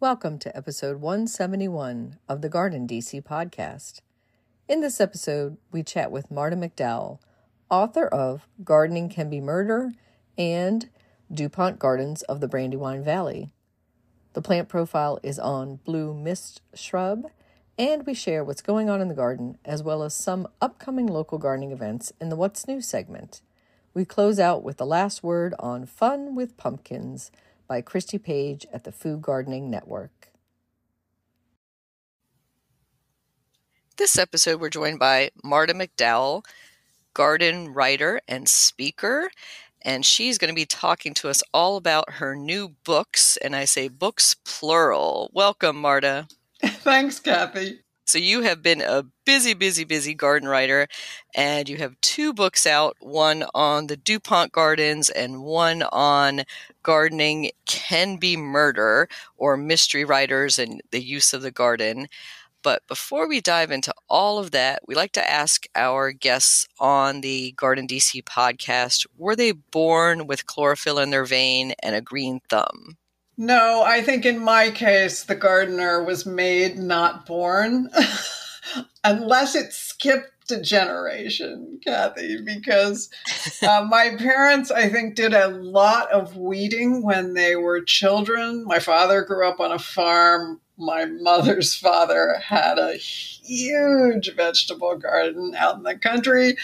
Welcome to episode 171 of the Garden DC podcast. In this episode, we chat with Marta McDowell, author of Gardening Can Be Murder and DuPont Gardens of the Brandywine Valley. The plant profile is on blue mist shrub, and we share what's going on in the garden as well as some upcoming local gardening events in the What's New segment. We close out with the last word on fun with pumpkins by Christy Page at the Food Gardening Network. This episode, we're joined by Marta McDowell, garden writer and speaker. And she's going to be talking to us all about her new books. And I say books plural. Welcome, Marta. Thanks, Kathy. So you have been a busy, busy, busy garden writer, and you have two books out one on the DuPont gardens and one on gardening can be murder or mystery writers and the use of the garden. But before we dive into all of that, we like to ask our guests on the Garden DC podcast were they born with chlorophyll in their vein and a green thumb? No, I think in my case, the gardener was made, not born, unless it skipped a generation, Kathy, because uh, my parents, I think, did a lot of weeding when they were children. My father grew up on a farm. My mother's father had a huge vegetable garden out in the country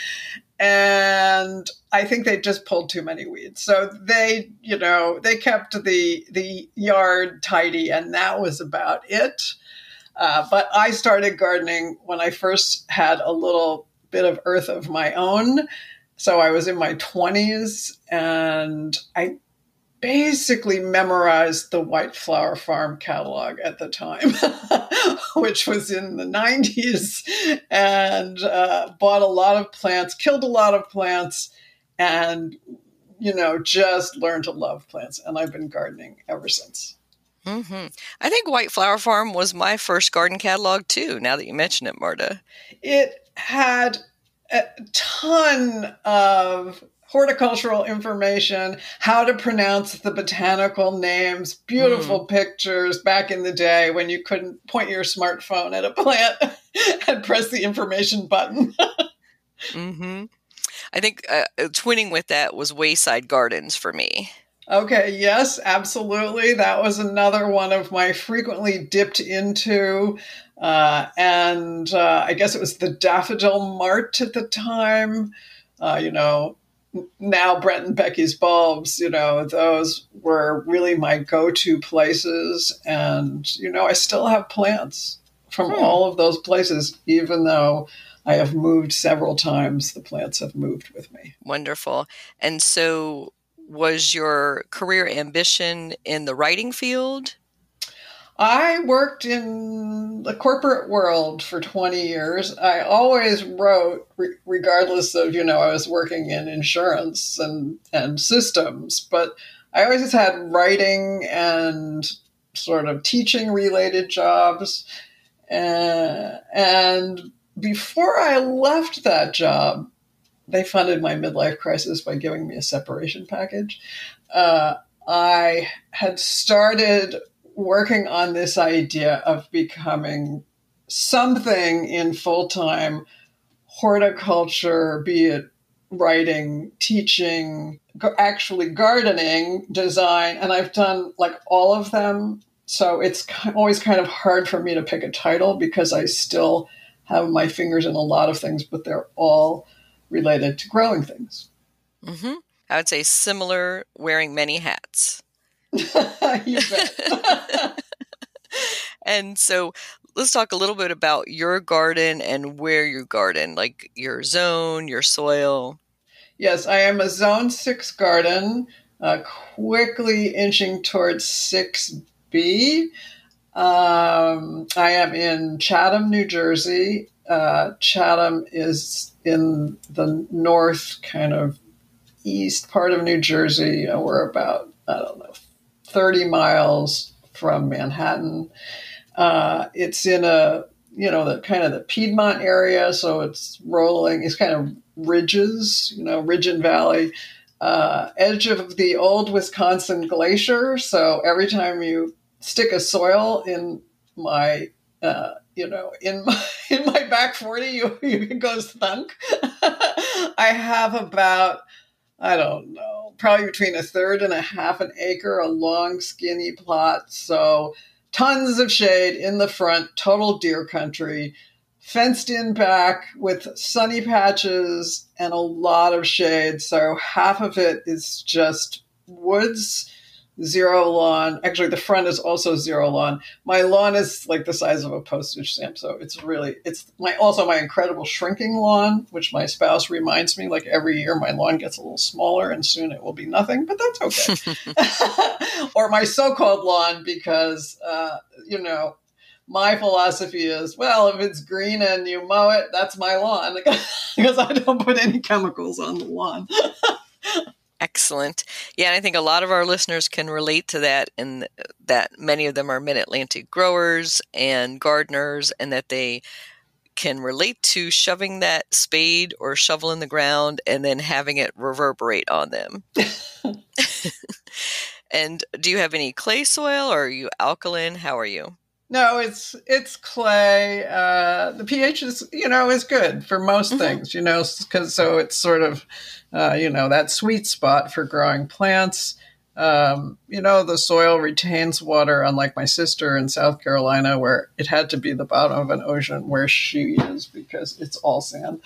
and I think they just pulled too many weeds. So they, you know, they kept the the yard tidy, and that was about it. Uh, but I started gardening when I first had a little bit of earth of my own. So I was in my 20s, and I basically memorized the White Flower Farm catalog at the time, which was in the 90s, and uh, bought a lot of plants, killed a lot of plants, and you know, just learned to love plants. And I've been gardening ever since. Mm-hmm. I think White Flower Farm was my first garden catalog too. Now that you mention it, Marta, it had a ton of horticultural information, how to pronounce the botanical names, beautiful mm. pictures back in the day when you couldn't point your smartphone at a plant and press the information button. mm-hmm. I think uh, twinning with that was Wayside Gardens for me. Okay, yes, absolutely. That was another one of my frequently dipped into. Uh, and uh, I guess it was the Daffodil Mart at the time. Uh, you know, now Brent and Becky's bulbs, you know, those were really my go-to places. And, you know, I still have plants from hmm. all of those places, even though I have moved several times, the plants have moved with me. Wonderful. And so was your career ambition in the writing field? I worked in the corporate world for 20 years. I always wrote, re- regardless of, you know, I was working in insurance and, and systems, but I always had writing and sort of teaching related jobs. Uh, and before I left that job, they funded my midlife crisis by giving me a separation package. Uh, I had started working on this idea of becoming something in full time horticulture, be it writing, teaching, actually gardening, design, and I've done like all of them. So it's always kind of hard for me to pick a title because I still have my fingers in a lot of things, but they're all related to growing things. Mm-hmm. I would say similar, wearing many hats. you bet. and so let's talk a little bit about your garden and where you garden, like your zone, your soil. Yes, I am a zone six garden, uh, quickly inching towards 6B. Um, I am in Chatham, New Jersey. Uh, Chatham is in the north, kind of east part of New Jersey. Uh, we're about, I don't know, 30 miles from Manhattan. Uh, it's in a, you know, the kind of the Piedmont area. So it's rolling, it's kind of ridges, you know, ridge and valley. Uh, edge of the old Wisconsin glacier. So every time you stick a soil in my uh, you know in my in my back 40 you, it goes thunk i have about i don't know. Probably between a third and a half an acre a long skinny plot. So tons of shade in the front total deer country fenced in back with sunny patches and a lot of shade. So half of it is just woods zero lawn. Actually, the front is also zero lawn. My lawn is like the size of a postage stamp, so it's really it's my also my incredible shrinking lawn, which my spouse reminds me like every year my lawn gets a little smaller and soon it will be nothing, but that's okay. or my so-called lawn because uh, you know my philosophy is well if it's green and you mow it that's my lawn because i don't put any chemicals on the lawn Excellent. Yeah, and I think a lot of our listeners can relate to that, and that many of them are mid Atlantic growers and gardeners, and that they can relate to shoving that spade or shovel in the ground and then having it reverberate on them. and do you have any clay soil or are you alkaline? How are you? No, it's it's clay. Uh, the pH is you know is good for most mm-hmm. things, you know, because so it's sort of uh, you know that sweet spot for growing plants. Um, you know, the soil retains water, unlike my sister in South Carolina, where it had to be the bottom of an ocean where she is because it's all sand.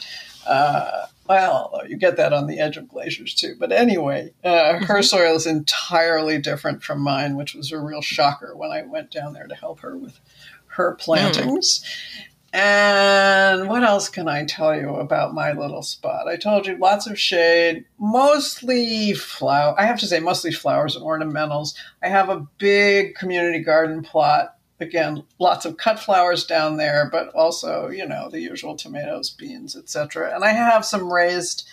Uh, well, you get that on the edge of glaciers too. But anyway, uh, her mm-hmm. soil is entirely different from mine, which was a real shocker when I went down there to help her with her plantings. Mm. And what else can I tell you about my little spot? I told you lots of shade, mostly flower. I have to say, mostly flowers and ornamentals. I have a big community garden plot. Again, lots of cut flowers down there, but also, you know, the usual tomatoes, beans, etc. And I have some raised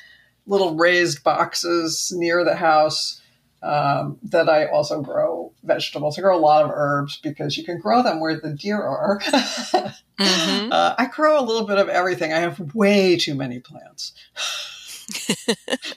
little raised boxes near the house um, that I also grow vegetables. I grow a lot of herbs because you can grow them where the deer are. mm-hmm. uh, I grow a little bit of everything. I have way too many plants.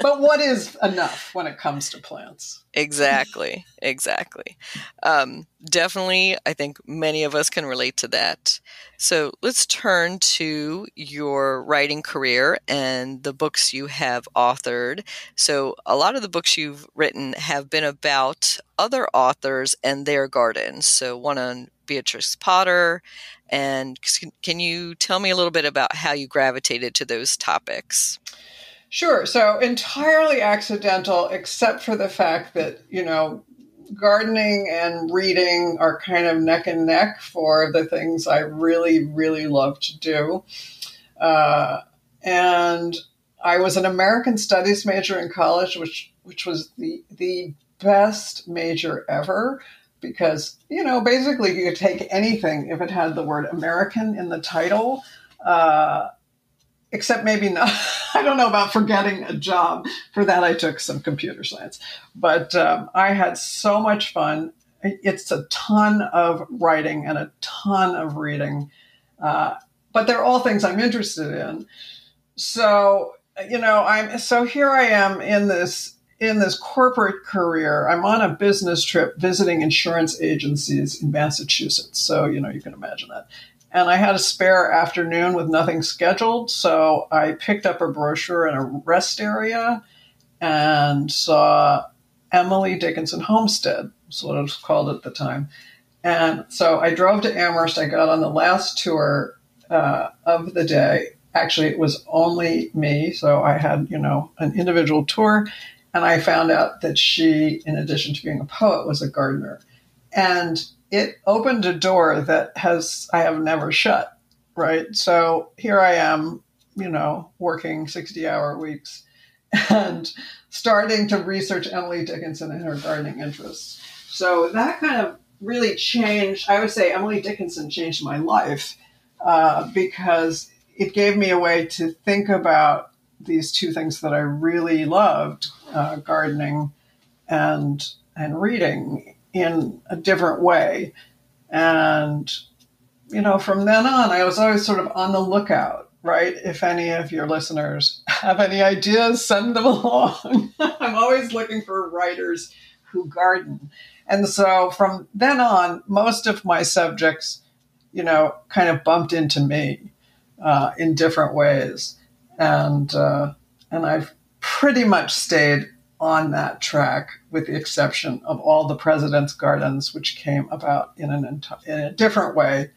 but what is enough when it comes to plants? Exactly, exactly. Um, definitely, I think many of us can relate to that. So let's turn to your writing career and the books you have authored. So, a lot of the books you've written have been about other authors and their gardens. So, one on Beatrix Potter. And can you tell me a little bit about how you gravitated to those topics? Sure. So entirely accidental, except for the fact that, you know, gardening and reading are kind of neck and neck for the things I really, really love to do. Uh, and I was an American Studies major in college, which which was the the best major ever because you know basically you could take anything if it had the word American in the title. Uh, except maybe not. I don't know about forgetting a job. For that, I took some computer science. But um, I had so much fun. It's a ton of writing and a ton of reading. Uh, but they're all things I'm interested in. So, you know, I'm so here I am in this in this corporate career. I'm on a business trip visiting insurance agencies in Massachusetts. So, you know, you can imagine that and I had a spare afternoon with nothing scheduled. So I picked up a brochure in a rest area and saw Emily Dickinson Homestead, was what it was called at the time. And so I drove to Amherst. I got on the last tour uh, of the day. Actually, it was only me. So I had, you know, an individual tour. And I found out that she, in addition to being a poet, was a gardener. And it opened a door that has I have never shut. Right. So here I am, you know, working 60 hour weeks and starting to research Emily Dickinson and her gardening interests. So that kind of really changed. I would say Emily Dickinson changed my life uh, because it gave me a way to think about these two things that I really loved: uh, gardening and and reading in a different way. And you know, from then on, I was always sort of on the lookout. Right? If any of your listeners have any ideas, send them along. I'm always looking for writers who garden. And so from then on, most of my subjects, you know, kind of bumped into me uh, in different ways. And, uh, and I've pretty much stayed on that track with the exception of all the president's gardens, which came about in, an enti- in a different way.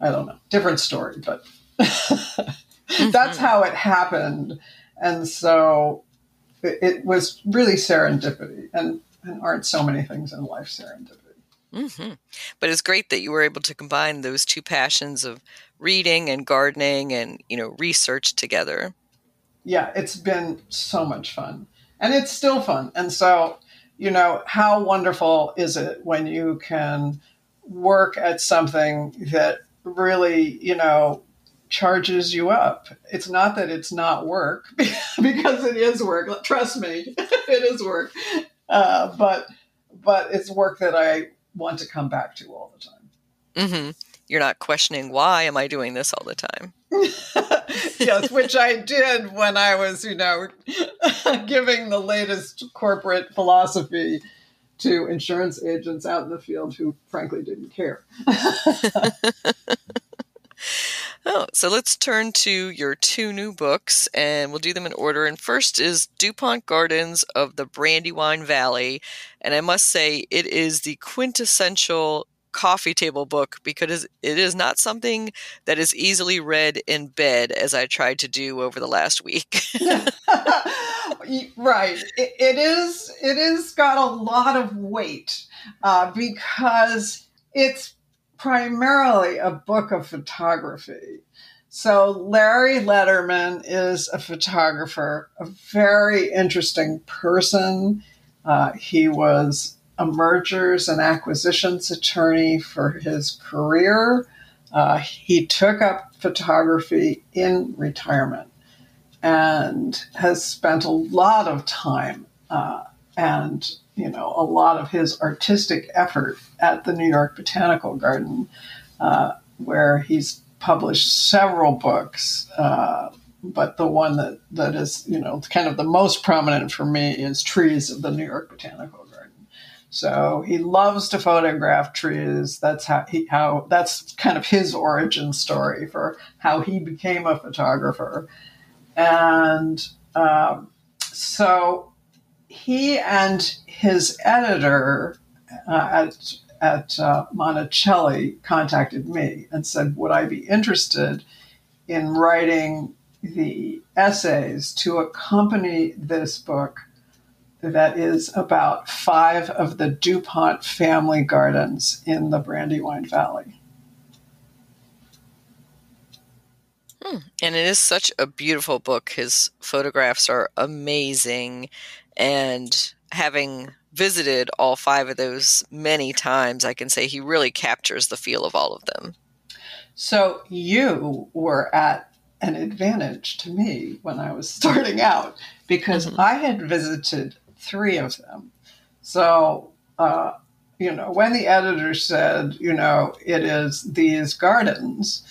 I don't know, different story, but that's how it happened. And so it, it was really serendipity. And and aren't so many things in life serendipity. Mm-hmm. But it's great that you were able to combine those two passions of reading and gardening and you know research together. Yeah, it's been so much fun, and it's still fun. And so, you know, how wonderful is it when you can work at something that really, you know, charges you up. It's not that it's not work because it is work. Trust me, it is work. Uh, but but it's work that I want to come back to all the time. Mm-hmm. You're not questioning why am I doing this all the time. yes, which I did when I was, you know, giving the latest corporate philosophy to insurance agents out in the field who frankly didn't care. Oh, so let's turn to your two new books and we'll do them in order. And first is DuPont Gardens of the Brandywine Valley. And I must say, it is the quintessential coffee table book because it is not something that is easily read in bed as I tried to do over the last week. right. It, it is, it is got a lot of weight uh, because it's primarily a book of photography. So Larry Lederman is a photographer, a very interesting person. Uh, he was a mergers and acquisitions attorney for his career. Uh, he took up photography in retirement and has spent a lot of time uh, and you know a lot of his artistic effort at the New York Botanical Garden, uh, where he's published several books. Uh, but the one that, that is, you know, kind of the most prominent for me is Trees of the New York Botanical. So he loves to photograph trees. That's how he how that's kind of his origin story for how he became a photographer. And um, so he and his editor uh, at at uh, Monacelli contacted me and said, Would I be interested in writing the essays to accompany this book that is about five of the DuPont family gardens in the Brandywine Valley? Hmm. And it is such a beautiful book. His photographs are amazing. And having visited all five of those many times, I can say he really captures the feel of all of them. So you were at an advantage to me when I was starting out because mm-hmm. I had visited three of them. So, uh, you know, when the editor said, you know, it is these gardens,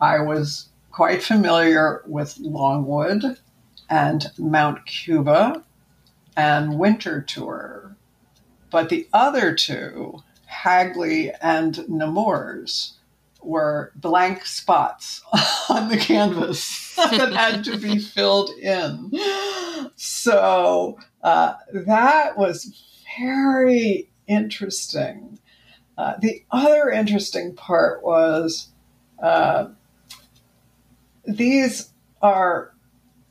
I was quite familiar with Longwood and Mount Cuba and Winterthur but the other two, Hagley and Nemours, were blank spots on the canvas that had to be filled in. So uh, that was very interesting. Uh, the other interesting part was uh, these are,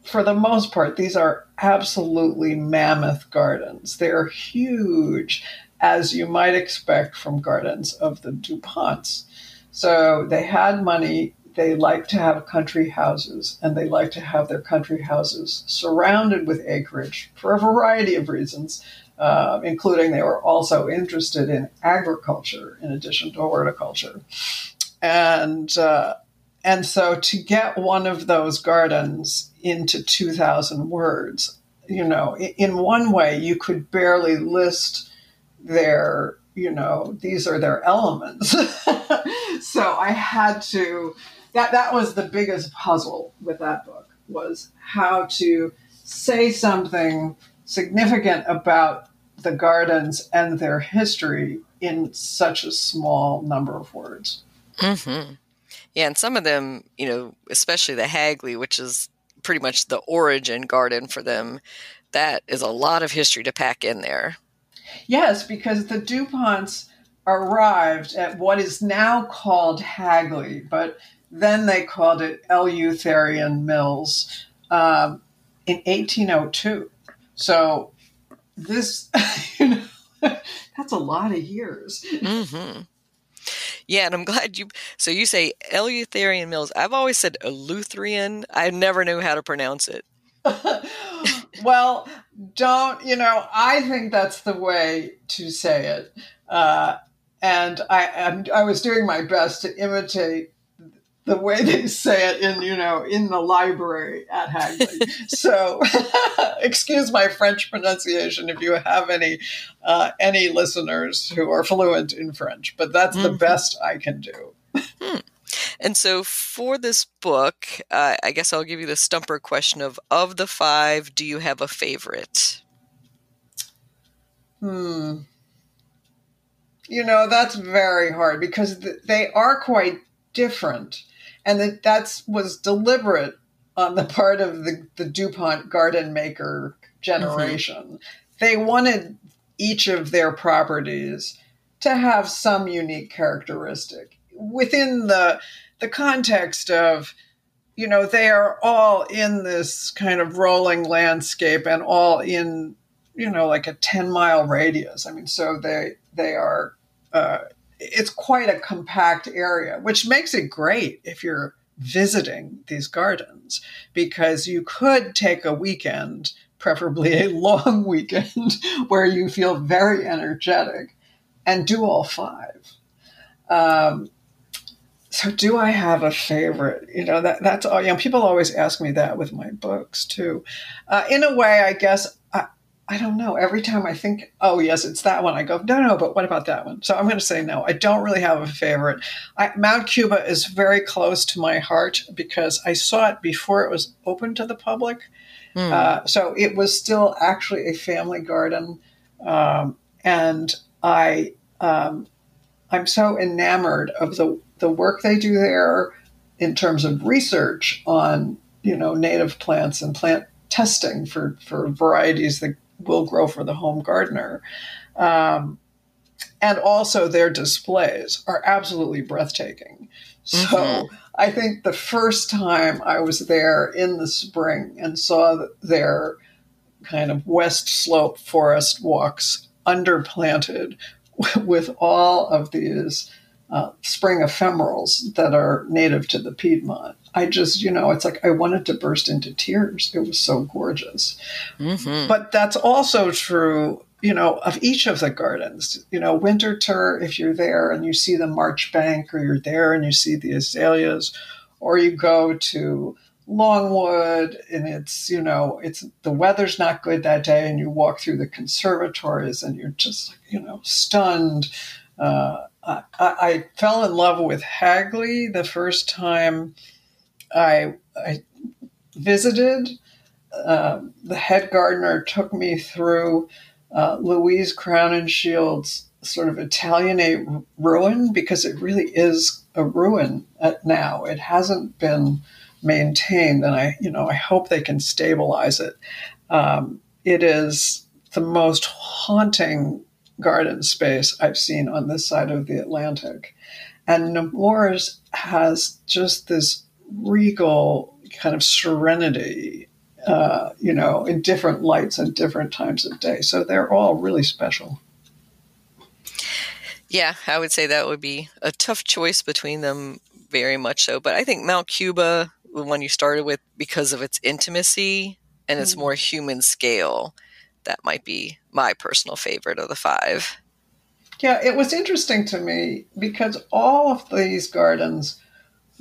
for the most part, these are absolutely mammoth gardens. They're huge, as you might expect from gardens of the DuPonts. So they had money. They like to have country houses, and they like to have their country houses surrounded with acreage for a variety of reasons. uh, including they were also interested in agriculture in addition to horticulture. And uh, and so to get one of those gardens into 2,000 words, you know, in one way you could barely list their, you know, these are their elements. so I had to, that, that was the biggest puzzle with that book was how to say something significant about the gardens and their history in such a small number of words. Mm-hmm. Yeah, and some of them, you know, especially the Hagley, which is pretty much the origin garden for them, that is a lot of history to pack in there. Yes, because the DuPonts arrived at what is now called Hagley, but then they called it Eleutherian Mills um, in 1802. So this, you know, that's a lot of years. Mm-hmm. Yeah, and I'm glad you. So you say Eleutherian Mills. I've always said Eleutherian. I never knew how to pronounce it. well, don't you know? I think that's the way to say it. Uh, and I, I, I was doing my best to imitate the way they say it in you know in the library at Hagley. so excuse my French pronunciation if you have any uh, any listeners who are fluent in French, but that's mm-hmm. the best I can do. Hmm. And so for this book, uh, I guess I'll give you the stumper question of of the five, do you have a favorite? Hmm. You know, that's very hard because th- they are quite different and that that's was deliberate on the part of the, the DuPont garden maker generation. Mm-hmm. They wanted each of their properties to have some unique characteristic within the the context of you know they are all in this kind of rolling landscape and all in you know like a 10 mile radius i mean so they they are uh, it's quite a compact area, which makes it great if you're visiting these gardens because you could take a weekend, preferably a long weekend, where you feel very energetic and do all five. Um, so do I have a favorite? You know, that that's all, you know, people always ask me that with my books too. Uh, in a way, I guess I don't know. Every time I think, oh, yes, it's that one, I go, no, no, but what about that one? So I'm going to say no. I don't really have a favorite. I, Mount Cuba is very close to my heart because I saw it before it was open to the public. Mm. Uh, so it was still actually a family garden. Um, and I, um, I'm so enamored of the, the work they do there in terms of research on, you know, native plants and plant testing for, for varieties that will grow for the home gardener. Um, and also their displays are absolutely breathtaking. So mm-hmm. I think the first time I was there in the spring and saw their kind of west slope forest walks underplanted with all of these uh, spring ephemerals that are native to the Piedmont. I just, you know, it's like I wanted to burst into tears. It was so gorgeous. Mm-hmm. But that's also true, you know, of each of the gardens. You know, Winter Winterthur, if you're there and you see the March Bank, or you're there and you see the azaleas, or you go to Longwood and it's, you know, it's the weather's not good that day, and you walk through the conservatories and you're just, you know, stunned. Uh, I, I, fell in love with Hagley the first time I, I visited. Uh, the head gardener took me through uh, Louise Crowninshield's sort of Italianate ruin because it really is a ruin now. It hasn't been maintained, and I, you know, I hope they can stabilize it. Um, it is the most haunting garden space I've seen on this side of the Atlantic, and Nemours has just this regal kind of serenity, uh, you know, in different lights and different times of day. So they're all really special. Yeah, I would say that would be a tough choice between them, very much so. But I think Mount Cuba, the one you started with, because of its intimacy and its mm. more human scale, that might be my personal favorite of the five. Yeah, it was interesting to me because all of these gardens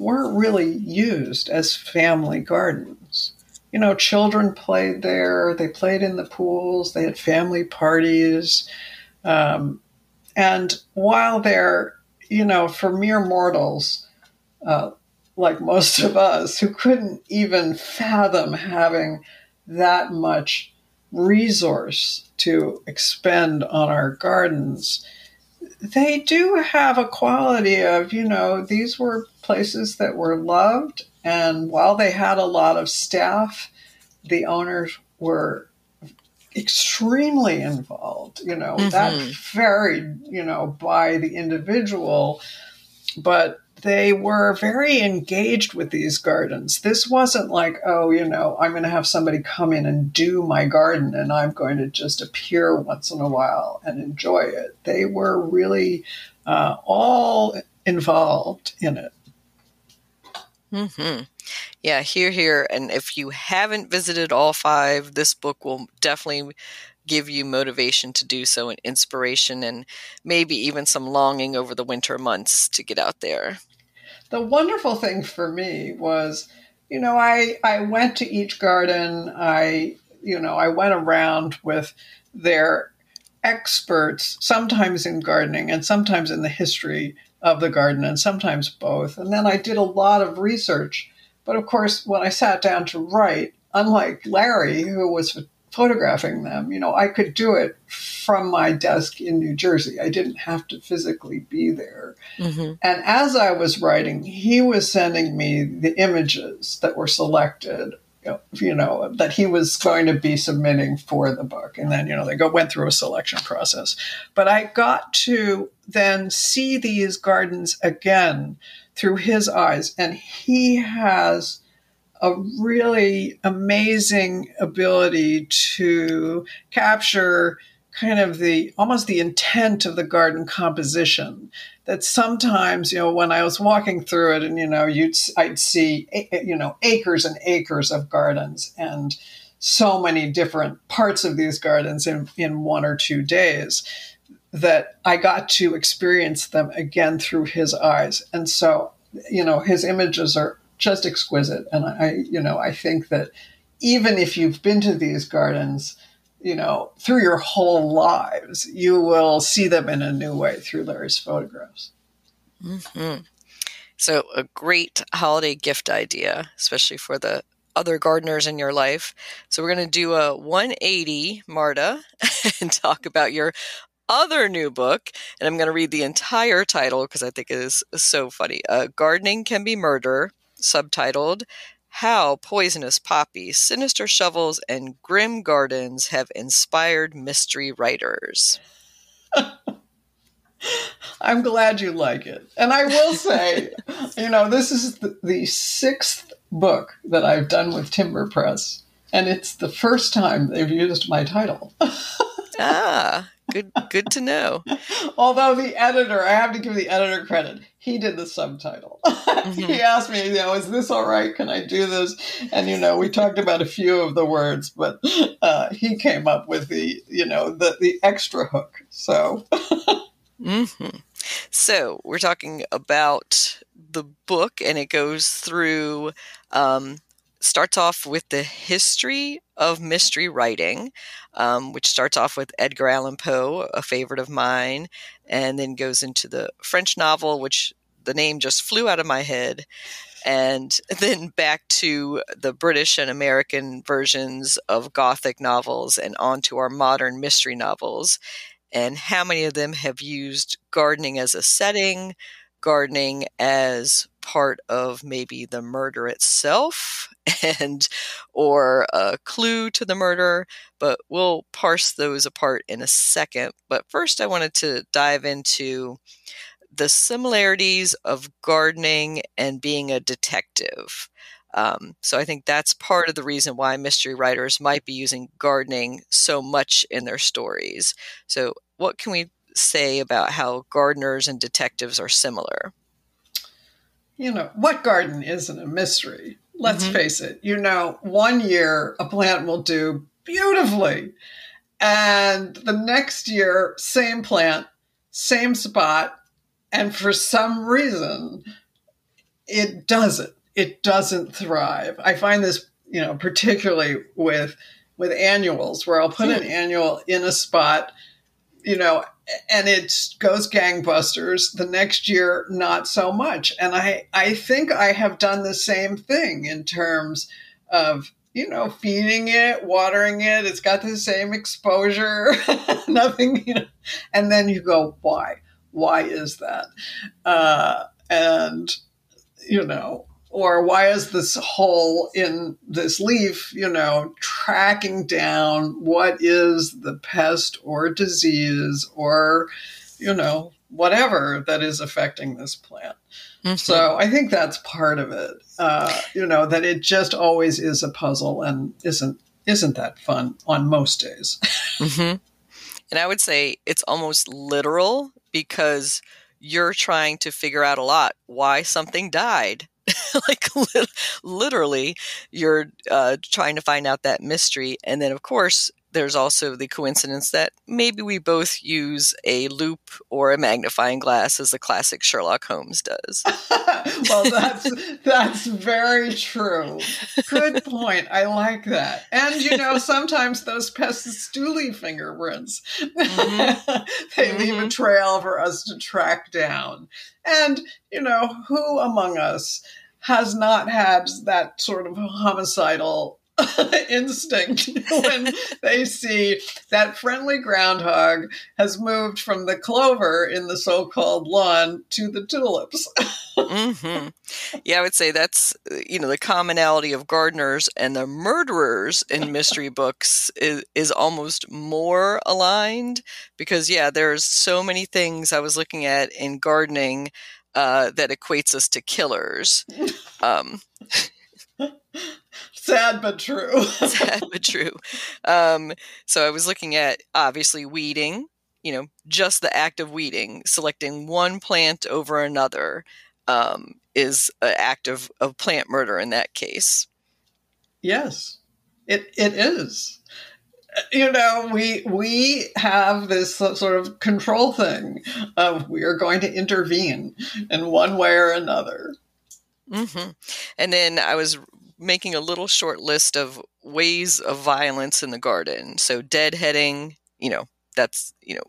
weren't really used as family gardens. You know, children played there, they played in the pools, they had family parties. Um, and while they're, you know, for mere mortals, uh, like most of us, who couldn't even fathom having that much resource to expend on our gardens, they do have a quality of, you know, these were places that were loved. And while they had a lot of staff, the owners were extremely involved. You know, mm-hmm. that varied, you know, by the individual, but they were very engaged with these gardens. This wasn't like, oh, you know, I'm going to have somebody come in and do my garden and I'm going to just appear once in a while and enjoy it. They were really uh, all involved in it. Mm-hmm. Yeah, here, here. And if you haven't visited all five, this book will definitely give you motivation to do so and inspiration and maybe even some longing over the winter months to get out there. The wonderful thing for me was, you know, I, I went to each garden. I, you know, I went around with their experts, sometimes in gardening and sometimes in the history of the garden and sometimes both. And then I did a lot of research. But of course, when I sat down to write, unlike Larry, who was photographing them, you know, I could do it from my desk in New Jersey. I didn't have to physically be there. Mm-hmm. And as I was writing, he was sending me the images that were selected you know that he was going to be submitting for the book and then you know they go went through a selection process but i got to then see these gardens again through his eyes and he has a really amazing ability to capture kind of the almost the intent of the garden composition that sometimes, you know, when I was walking through it and, you know, you'd, I'd see, you know, acres and acres of gardens and so many different parts of these gardens in, in one or two days that I got to experience them again through his eyes. And so, you know, his images are just exquisite. And I, you know, I think that even if you've been to these gardens, you know, through your whole lives, you will see them in a new way through Larry's photographs. Mm-hmm. So, a great holiday gift idea, especially for the other gardeners in your life. So, we're going to do a 180, Marta, and talk about your other new book. And I'm going to read the entire title because I think it is so funny. Uh, Gardening Can Be Murder, subtitled how poisonous poppies, sinister shovels, and grim gardens have inspired mystery writers. I'm glad you like it. And I will say, you know, this is the, the, sixth book that I've done with Timber Press, and it's the first time they've used my title. ah, good good to know. Although the editor, I have to give the editor credit. He did the subtitle. Mm-hmm. he asked me, you know, is this all right? Can I do this? And you know, we talked about a few of the words, but uh, he came up with the, you know, the the extra hook. So. mm-hmm. So we're talking about the book, and it goes through um, starts off with the history of mystery writing, um, which starts off with Edgar Allan Poe, a favorite of mine, and then goes into the French novel, which the name just flew out of my head, and then back to the British and American versions of Gothic novels and onto our modern mystery novels. And how many of them have used gardening as a setting, gardening as part of maybe the murder itself and or a clue to the murder but we'll parse those apart in a second but first i wanted to dive into the similarities of gardening and being a detective um, so i think that's part of the reason why mystery writers might be using gardening so much in their stories so what can we say about how gardeners and detectives are similar? You know, what garden isn't a mystery? Let's mm-hmm. face it. You know, one year a plant will do beautifully. And the next year, same plant, same spot. And for some reason, it doesn't. It doesn't thrive. I find this, you know, particularly with with annuals, where I'll put an annual in a spot, you know, and it goes gangbusters. The next year, not so much. And I, I think I have done the same thing in terms of you know, feeding it, watering it. It's got the same exposure, nothing, you know. And then you go, why? Why is that? Uh, and, you know, or why is this hole in this leaf, you know, tracking down what is the pest or disease or, you know, whatever that is affecting this plant? Mm-hmm. So I think that's part of it. Uh, you know that it just always is a puzzle and isn't isn't that fun on most days. mm-hmm. And I would say it's almost literal because you're trying to figure out a lot why something died. like literally, you're uh, trying to find out that mystery, and then of course there's also the coincidence that maybe we both use a loupe or a magnifying glass as the classic Sherlock Holmes does. well, that's that's very true. Good point. I like that. And you know, sometimes those pests do leave fingerprints. Mm-hmm. they mm-hmm. leave a mm-hmm. trail for us to track down. And you know, who among us has not had that sort of homicidal instinct when they see that friendly groundhog has moved from the clover in the so-called lawn to the tulips. mm-hmm. Yeah, I would say that's you know the commonality of gardeners and the murderers in mystery books is, is almost more aligned because yeah, there's so many things I was looking at in gardening uh, that equates us to killers. Um, Sad but true. Sad but true. Um, so I was looking at obviously weeding, you know, just the act of weeding, selecting one plant over another um, is an act of, of plant murder in that case. Yes, it, it is. You know, we we have this sort of control thing of we are going to intervene in one way or another. Mm-hmm. And then I was making a little short list of ways of violence in the garden. So deadheading, you know, that's, you know,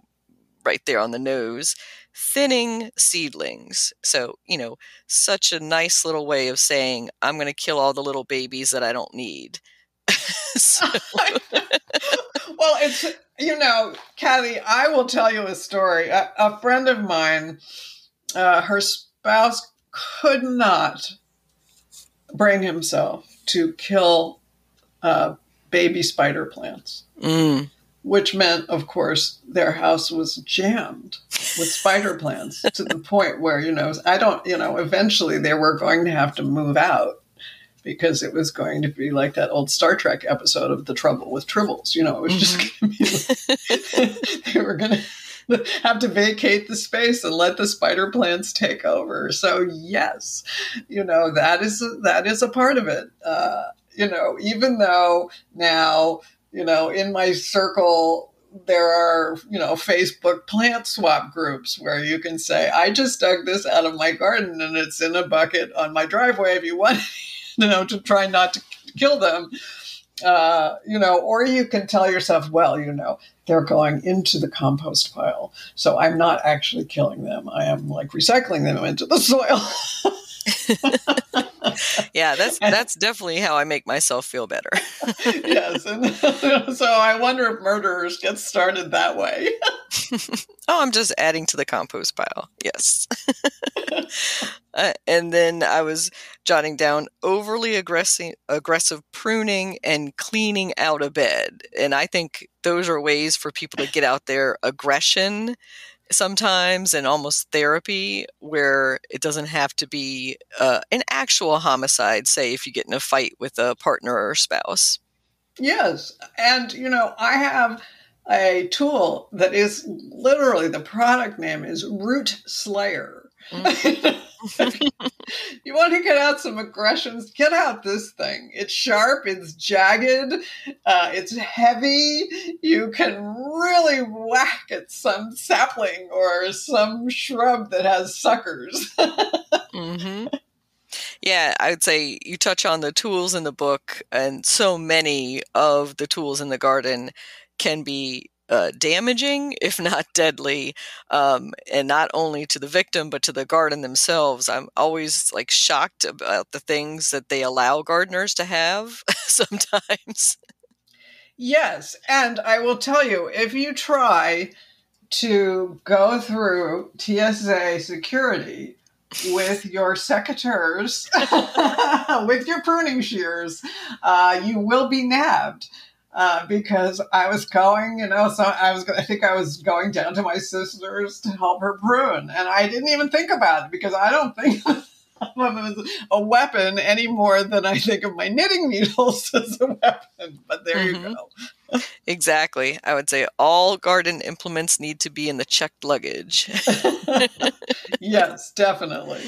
right there on the nose. Thinning seedlings. So, you know, such a nice little way of saying, I'm going to kill all the little babies that I don't need. well, it's, you know, Kathy, I will tell you a story. A, a friend of mine, uh, her spouse could not bring himself to kill uh, baby spider plants, mm. which meant, of course, their house was jammed with spider plants to the point where, you know, I don't, you know, eventually they were going to have to move out because it was going to be like that old Star Trek episode of The Trouble with Tribbles. You know, it was just mm-hmm. going to be, they were going to have to vacate the space and let the spider plants take over. So yes, you know that is that is a part of it. Uh, you know, even though now you know in my circle there are you know facebook plant swap groups where you can say i just dug this out of my garden and it's in a bucket on my driveway if you want you know to try not to kill them uh, you know, or you can tell yourself, well, you know, they're going into the compost pile. So I'm not actually killing them. I am like recycling them into the soil. yeah, that's that's definitely how I make myself feel better. yes, and so I wonder if murderers get started that way. oh, I'm just adding to the compost pile. Yes. uh, and then I was jotting down overly aggressive aggressive pruning and cleaning out a bed, and I think those are ways for people to get out their aggression sometimes and almost therapy where it doesn't have to be uh, an actual homicide, say, if you get in a fight with a partner or spouse. Yes. And, you know, I have a tool that is literally the product name is Root Slayer. You want to get out some aggressions? Get out this thing. It's sharp, it's jagged, uh, it's heavy. You can really whack at some sapling or some shrub that has suckers. mm-hmm. Yeah, I would say you touch on the tools in the book, and so many of the tools in the garden can be uh, damaging, if not deadly, um, and not only to the victim but to the garden themselves. I'm always like shocked about the things that they allow gardeners to have sometimes. Yes, and I will tell you if you try to go through TSA security with your secateurs, with your pruning shears, uh, you will be nabbed uh, because I was going, you know, so I was, I think I was going down to my sister's to help her prune, and I didn't even think about it because I don't think of it as a weapon any more than I think of my knitting needles as a weapon. But there mm-hmm. you go. exactly. I would say all garden implements need to be in the checked luggage. yes, definitely.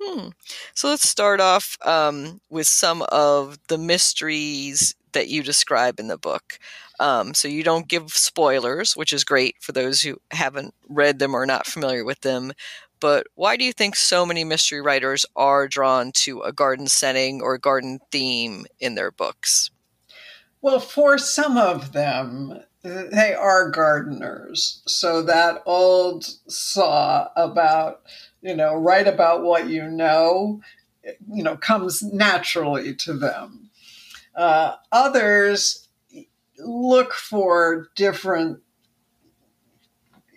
Hmm. So let's start off um, with some of the mysteries that you describe in the book. Um, so you don't give spoilers, which is great for those who haven't read them or not familiar with them. But why do you think so many mystery writers are drawn to a garden setting or garden theme in their books? Well, for some of them, they are gardeners. So that old saw about, you know, write about what you know, you know, comes naturally to them. Uh, others look for different,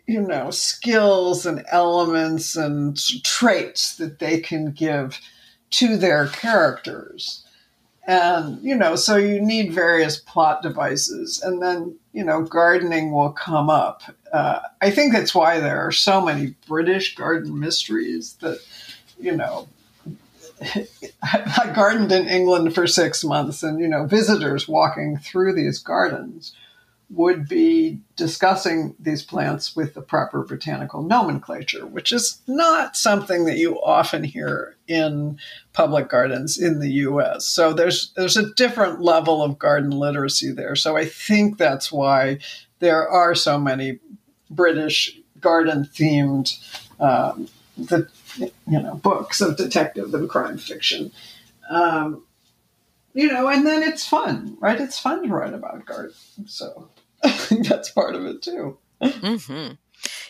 you know, skills and elements and traits that they can give to their characters. And, you know, so you need various plot devices. And then, you know, gardening will come up. Uh, I think that's why there are so many British garden mysteries that, you know, I gardened in England for six months, and you know, visitors walking through these gardens would be discussing these plants with the proper botanical nomenclature, which is not something that you often hear in public gardens in the US. So there's there's a different level of garden literacy there. So I think that's why there are so many British garden themed um, the you know books of detective and crime fiction. Um, you know, and then it's fun, right? It's fun to write about gardening, so that's part of it too. Mm-hmm.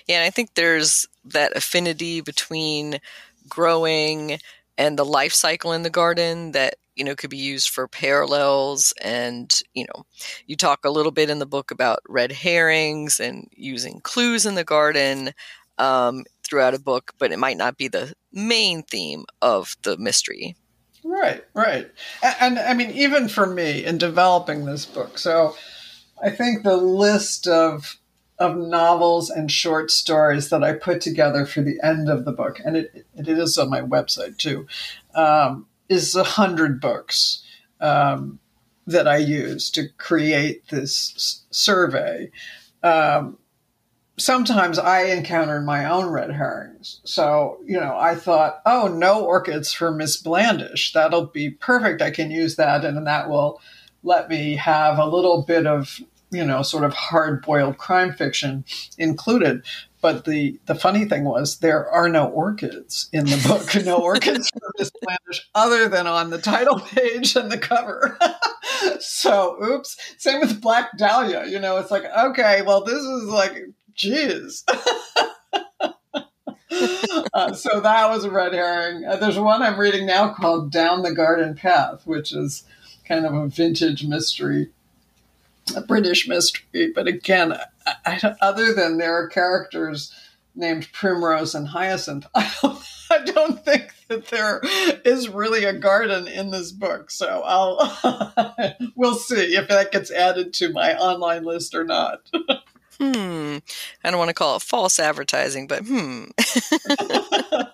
Yeah, and I think there's that affinity between growing and the life cycle in the garden that you know could be used for parallels and you know you talk a little bit in the book about red herrings and using clues in the garden um, throughout a book, but it might not be the main theme of the mystery. Right, right. And, and, I mean, even for me in developing this book, so I think the list of of novels and short stories that I put together for the end of the book, and it, it is on my website too, um, is a hundred books um, that I use to create this survey. Um, sometimes I encountered my own red herrings. So, you know, I thought, oh, no orchids for Miss Blandish. That'll be perfect. I can use that, and that will let me have a little bit of, you know, sort of hard boiled crime fiction included. But the, the funny thing was, there are no orchids in the book, no orchids for Miss Blandish, other than on the title page and the cover. so, oops. Same with Black Dahlia. You know, it's like, okay, well, this is like Jeez. uh, so that was a red herring. Uh, there's one I'm reading now called Down the Garden Path, which is kind of a vintage mystery, a British mystery. But again, I, I, other than there are characters named Primrose and Hyacinth, I don't, I don't think that there is really a garden in this book. So I'll we'll see if that gets added to my online list or not hmm, I don't want to call it false advertising, but hmm.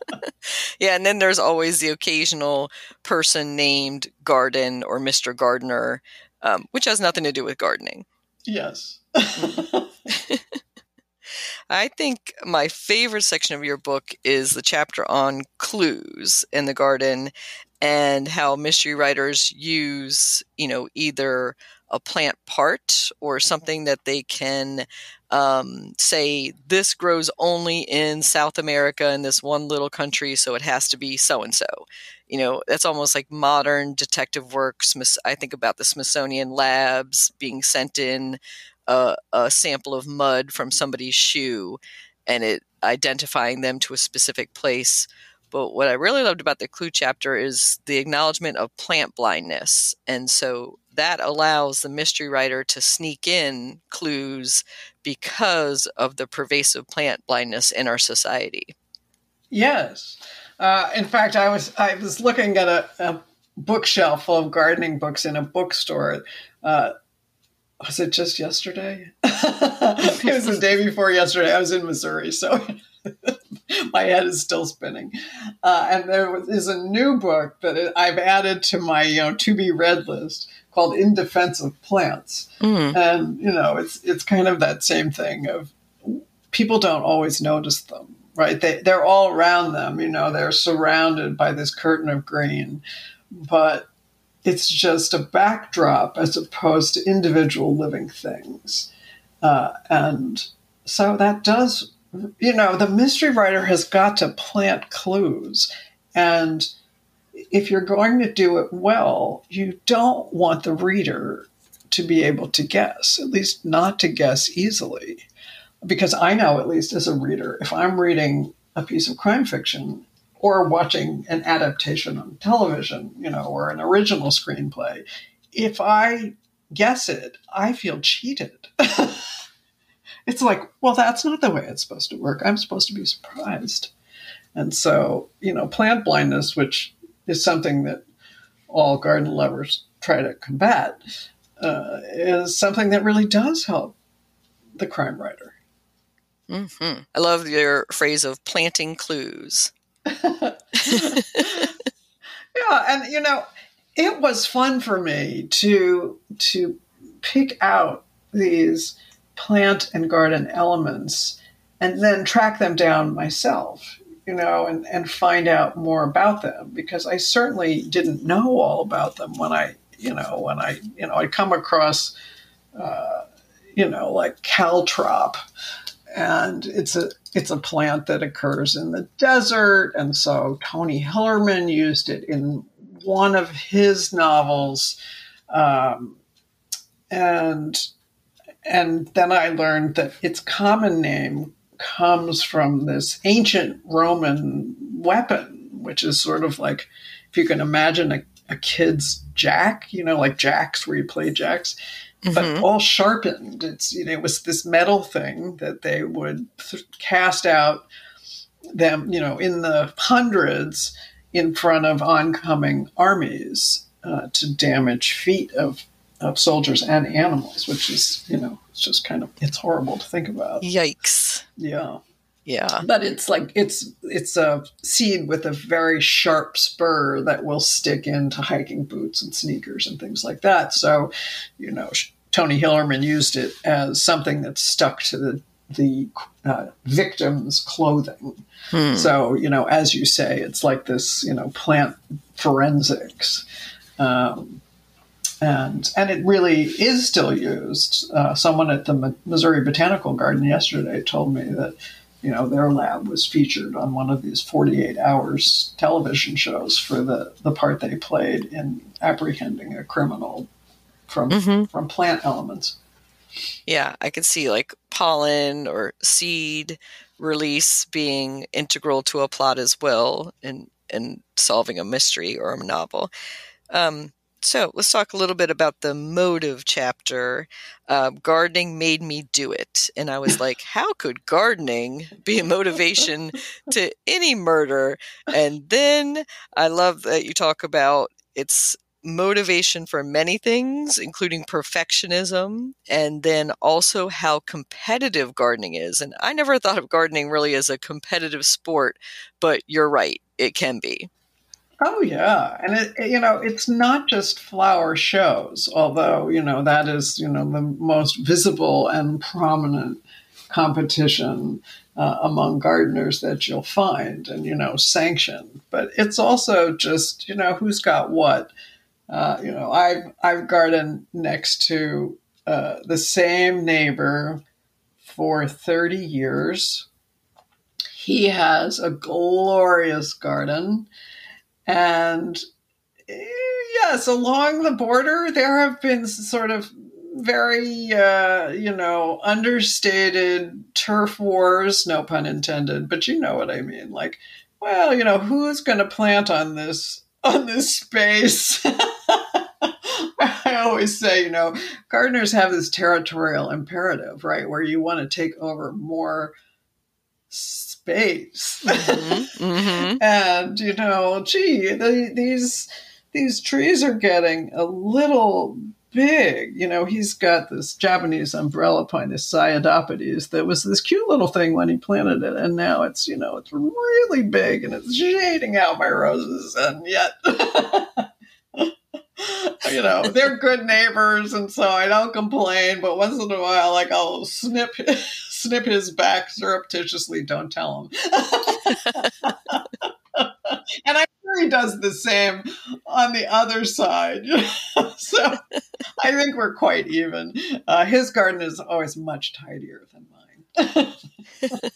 yeah, and then there's always the occasional person named Garden or Mr. Gardener, um, which has nothing to do with gardening. Yes. I think my favorite section of your book is the chapter on clues in the garden and how mystery writers use, you know, either a plant part or something that they can um, say this grows only in South America in this one little country, so it has to be so and so. You know, that's almost like modern detective work. I think about the Smithsonian labs being sent in a, a sample of mud from somebody's shoe and it identifying them to a specific place. But what I really loved about the clue chapter is the acknowledgement of plant blindness. And so that allows the mystery writer to sneak in clues because of the pervasive plant blindness in our society. Yes. Uh, in fact, I was I was looking at a, a, bookshelf full of gardening books in a bookstore. Uh, was it just yesterday? it was the day before yesterday. I was in Missouri, so my head is still spinning. Uh, and there is a new book that I've added to my you know to be read list called In Defense of Plants, mm. and you know it's it's kind of that same thing of people don't always notice them, right? They they're all around them, you know, they're surrounded by this curtain of green, but it's just a backdrop as opposed to individual living things. Uh, and so that does, you know, the mystery writer has got to plant clues. And if you're going to do it well, you don't want the reader to be able to guess, at least not to guess easily. Because I know, at least as a reader, if I'm reading a piece of crime fiction, or watching an adaptation on television, you know, or an original screenplay, if I guess it, I feel cheated. it's like, well, that's not the way it's supposed to work. I'm supposed to be surprised. And so, you know, plant blindness, which is something that all garden lovers try to combat, uh, is something that really does help the crime writer. Mm-hmm. I love your phrase of planting clues. yeah, and you know, it was fun for me to to pick out these plant and garden elements and then track them down myself, you know, and, and find out more about them because I certainly didn't know all about them when I, you know, when I, you know, I come across, uh, you know, like caltrop, and it's a it's a plant that occurs in the desert, and so Tony Hillerman used it in one of his novels, um, and and then I learned that its common name comes from this ancient Roman weapon, which is sort of like if you can imagine a, a kid's jack, you know, like jacks where you play jacks mm-hmm. but all sharpened. It's you know it was this metal thing that they would th- cast out them you know in the hundreds in front of oncoming armies uh, to damage feet of of soldiers and animals, which is you know it's just kind of it's horrible to think about. Yikes! Yeah. Yeah. But it's like it's it's a seed with a very sharp spur that will stick into hiking boots and sneakers and things like that. So, you know, Tony Hillerman used it as something that stuck to the the uh, victim's clothing. Hmm. So, you know, as you say, it's like this, you know, plant forensics. Um, and and it really is still used. Uh, someone at the Missouri Botanical Garden yesterday told me that you know, their lab was featured on one of these 48 hours television shows for the, the part they played in apprehending a criminal from mm-hmm. from plant elements. Yeah, I could see like pollen or seed release being integral to a plot as well in in solving a mystery or a novel. Um, so let's talk a little bit about the motive chapter. Uh, gardening made me do it. And I was like, how could gardening be a motivation to any murder? And then I love that you talk about its motivation for many things, including perfectionism, and then also how competitive gardening is. And I never thought of gardening really as a competitive sport, but you're right, it can be. Oh yeah, and it, you know it's not just flower shows, although you know that is you know the most visible and prominent competition uh, among gardeners that you'll find and, you know, sanctioned. But it's also just, you know, who's got what. Uh, you know, I've, I've gardened next to uh, the same neighbor for 30 years. He has a glorious garden. And eh, yes, along the border, there have been sort of very, uh, you know, understated turf wars, no pun intended, but you know what I mean. Like, well, you know, who's going to plant on this on this space? I always say, you know, gardeners have this territorial imperative, right, where you want to take over more space, mm-hmm, mm-hmm. and you know, gee, the, these these trees are getting a little big. You know, he's got this Japanese umbrella pine, this Sciadopitys, that was this cute little thing when he planted it, and now it's you know it's really big and it's shading out my roses, and yet. you know, they're good neighbors, and so I don't complain. But once in a while, like I'll snip snip his back surreptitiously. Don't tell him. and I'm sure he does the same on the other side. so I think we're quite even. Uh, his garden is always much tidier than mine.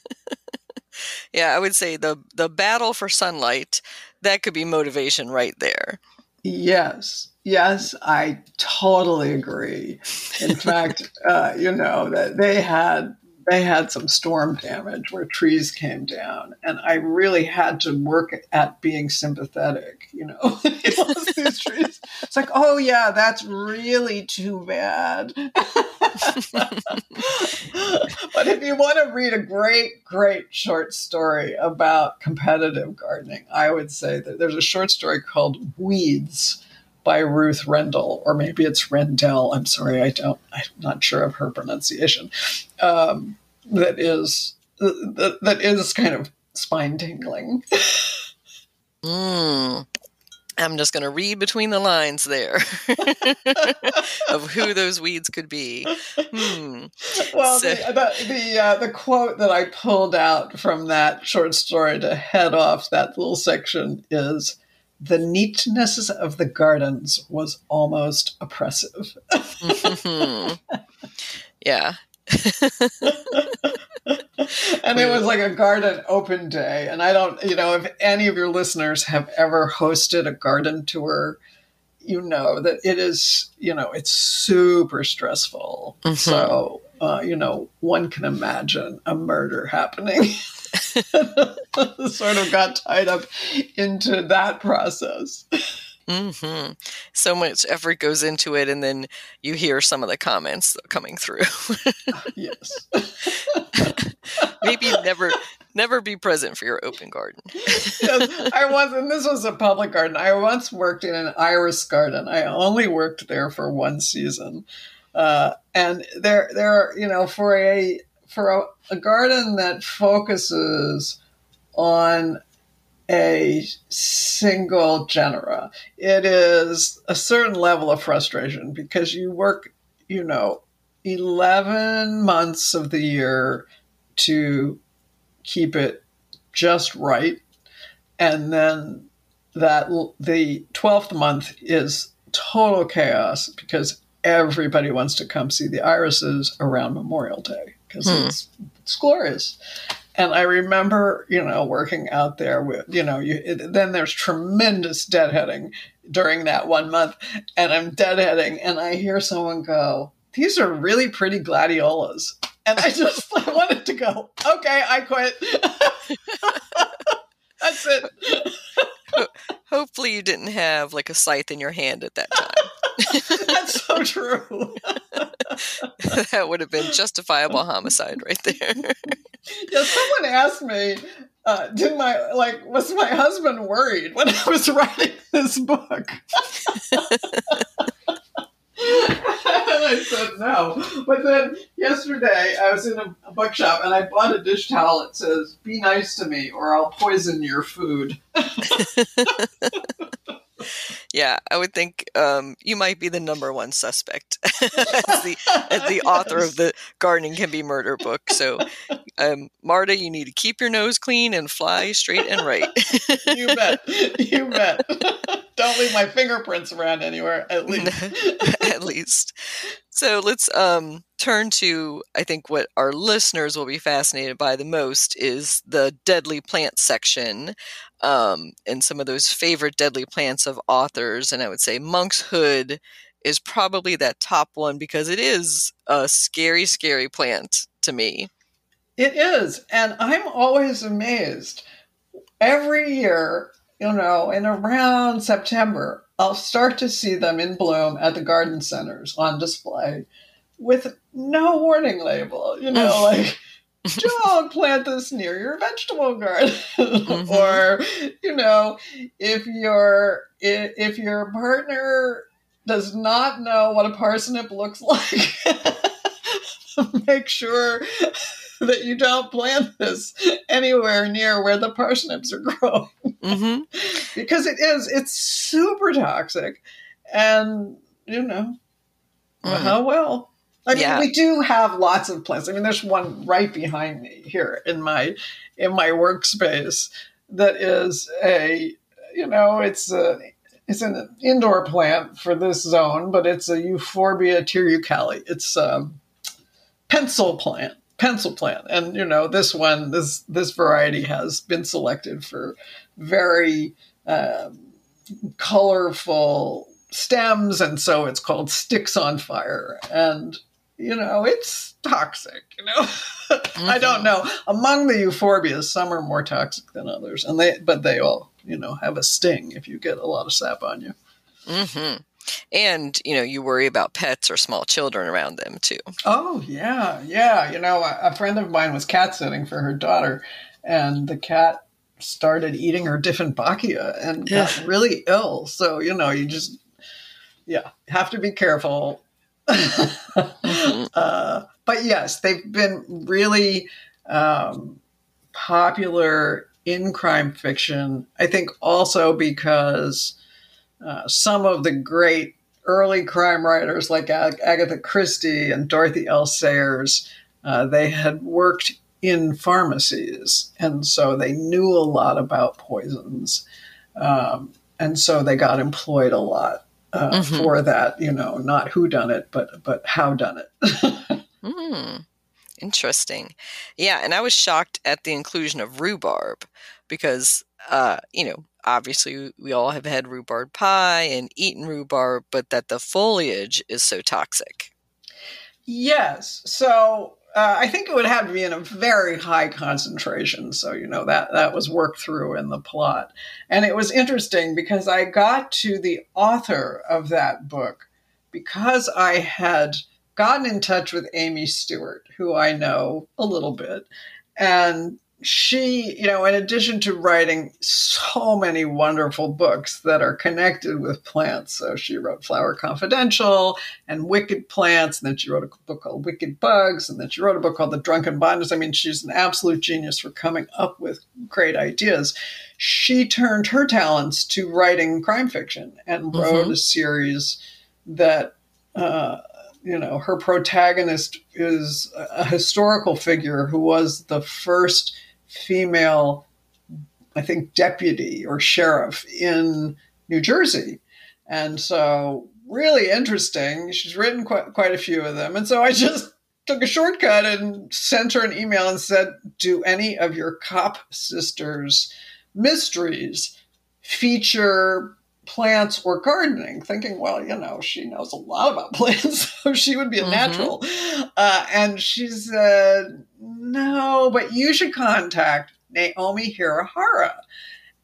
yeah, I would say the the battle for sunlight that could be motivation right there. Yes, yes, I totally agree. In fact, uh, you know that they had they had some storm damage where trees came down, and I really had to work at being sympathetic. You know, these trees. It's like, oh yeah, that's really too bad. but if you want to read a great, great short story about competitive gardening, I would say that there's a short story called Weeds by Ruth Rendell, or maybe it's Rendell. I'm sorry, I don't. I'm not sure of her pronunciation. Um, that is that, that is kind of spine tingling. mm. I'm just going to read between the lines there of who those weeds could be. Hmm. Well, so. the the the, uh, the, quote that I pulled out from that short story to head off that little section is, "The neatness of the gardens was almost oppressive." mm-hmm. Yeah, and it was like a garden open day. And I don't, you know, if any of your listeners have ever hosted a garden tour, you know that it is, you know, it's super stressful. Mm-hmm. So, uh, you know, one can imagine a murder happening. sort of got tied up into that process. Mm-hmm. So much effort goes into it, and then you hear some of the comments coming through. yes. Maybe never, never be present for your open garden. yes, I was, and this was a public garden. I once worked in an iris garden. I only worked there for one season, uh, and there, there, are, you know, for a for a, a garden that focuses on a single genera. It is a certain level of frustration because you work, you know, 11 months of the year to keep it just right. And then that the 12th month is total chaos because everybody wants to come see the irises around Memorial Day because hmm. it's, it's glorious. And I remember, you know, working out there with, you know, you, it, then there's tremendous deadheading during that one month. And I'm deadheading and I hear someone go, these are really pretty gladiolas. And I just I wanted to go, okay, I quit. That's it. Hopefully, you didn't have like a scythe in your hand at that time. That's so true. that would have been justifiable homicide right there. yeah, someone asked me, uh, did my like was my husband worried when I was writing this book? And I said no. But then yesterday I was in a, a bookshop and I bought a dish towel that says, Be nice to me or I'll poison your food. yeah, I would think um, you might be the number one suspect as, the, as the author of the Gardening Can Be Murder book. So, um, Marta, you need to keep your nose clean and fly straight and right. you bet. You bet. Don't leave my fingerprints around anywhere, at least. at least. So let's um, turn to, I think, what our listeners will be fascinated by the most is the deadly plant section um, and some of those favorite deadly plants of authors. And I would say monkshood is probably that top one because it is a scary, scary plant to me. It is. And I'm always amazed. Every year, you know, in around September, I'll start to see them in bloom at the garden centers on display with no warning label, you know, like don't plant this near your vegetable garden mm-hmm. or you know if your if your partner does not know what a parsnip looks like make sure that you don't plant this anywhere near where the parsnips are growing mm-hmm. because it is it's super toxic and you know mm. how well I mean, yeah. we do have lots of plants. I mean, there's one right behind me here in my in my workspace that is a you know it's a it's an indoor plant for this zone, but it's a Euphorbia tirucalli. It's a pencil plant, pencil plant, and you know this one, this this variety has been selected for very um, colorful stems, and so it's called sticks on fire. And you know, it's toxic, you know. mm-hmm. I don't know. Among the euphorbias, some are more toxic than others, and they but they all, you know, have a sting if you get a lot of sap on you. Mm-hmm. And you know, you worry about pets or small children around them too. Oh yeah, yeah. You know, a, a friend of mine was cat sitting for her daughter, and the cat started eating her Dieffenbachia and got really ill. So you know, you just yeah have to be careful mm-hmm. uh, but yes, they've been really um, popular in crime fiction. I think also because uh, some of the great early crime writers like Ag- Agatha Christie and Dorothy L. Sayers, uh, they had worked in pharmacies, and so they knew a lot about poisons. Um, and so they got employed a lot uh, mm-hmm. for that. You know, not who done it, but but how done it. mm, interesting. Yeah, and I was shocked at the inclusion of rhubarb because uh, you know obviously we all have had rhubarb pie and eaten rhubarb, but that the foliage is so toxic. Yes. So uh, I think it would have to be in a very high concentration. So, you know, that, that was worked through in the plot. And it was interesting because I got to the author of that book because I had gotten in touch with Amy Stewart, who I know a little bit. And she, you know, in addition to writing so many wonderful books that are connected with plants, so she wrote Flower Confidential and Wicked Plants, and then she wrote a book called Wicked Bugs, and then she wrote a book called The Drunken Botanist. I mean, she's an absolute genius for coming up with great ideas. She turned her talents to writing crime fiction and wrote mm-hmm. a series that uh, you know, her protagonist is a historical figure who was the first female, I think, deputy or sheriff in New Jersey. And so, really interesting. She's written quite, quite a few of them. And so I just took a shortcut and sent her an email and said, Do any of your cop sisters' mysteries feature plants or gardening, thinking, well, you know, she knows a lot about plants, so she would be a mm-hmm. natural. Uh, and she said, no, but you should contact Naomi Hirahara.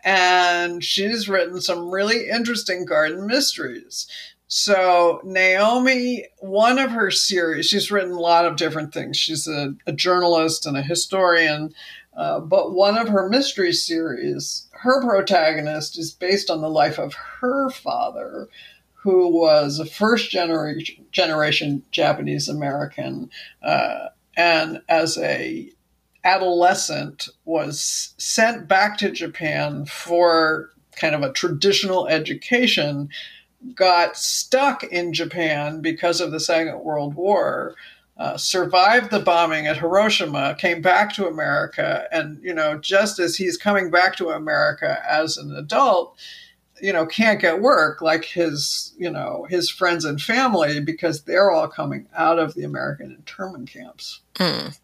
And she's written some really interesting garden mysteries. So, Naomi, one of her series, she's written a lot of different things. She's a, a journalist and a historian, uh, but one of her mystery series, her protagonist is based on the life of her father, who was a first generation, generation Japanese American, uh, and as a adolescent was sent back to Japan for kind of a traditional education got stuck in Japan because of the Second World War. Uh, survived the bombing at Hiroshima, came back to America, and you know, just as he's coming back to America as an adult, you know, can't get work like his, you know, his friends and family because they're all coming out of the American internment camps. Mm.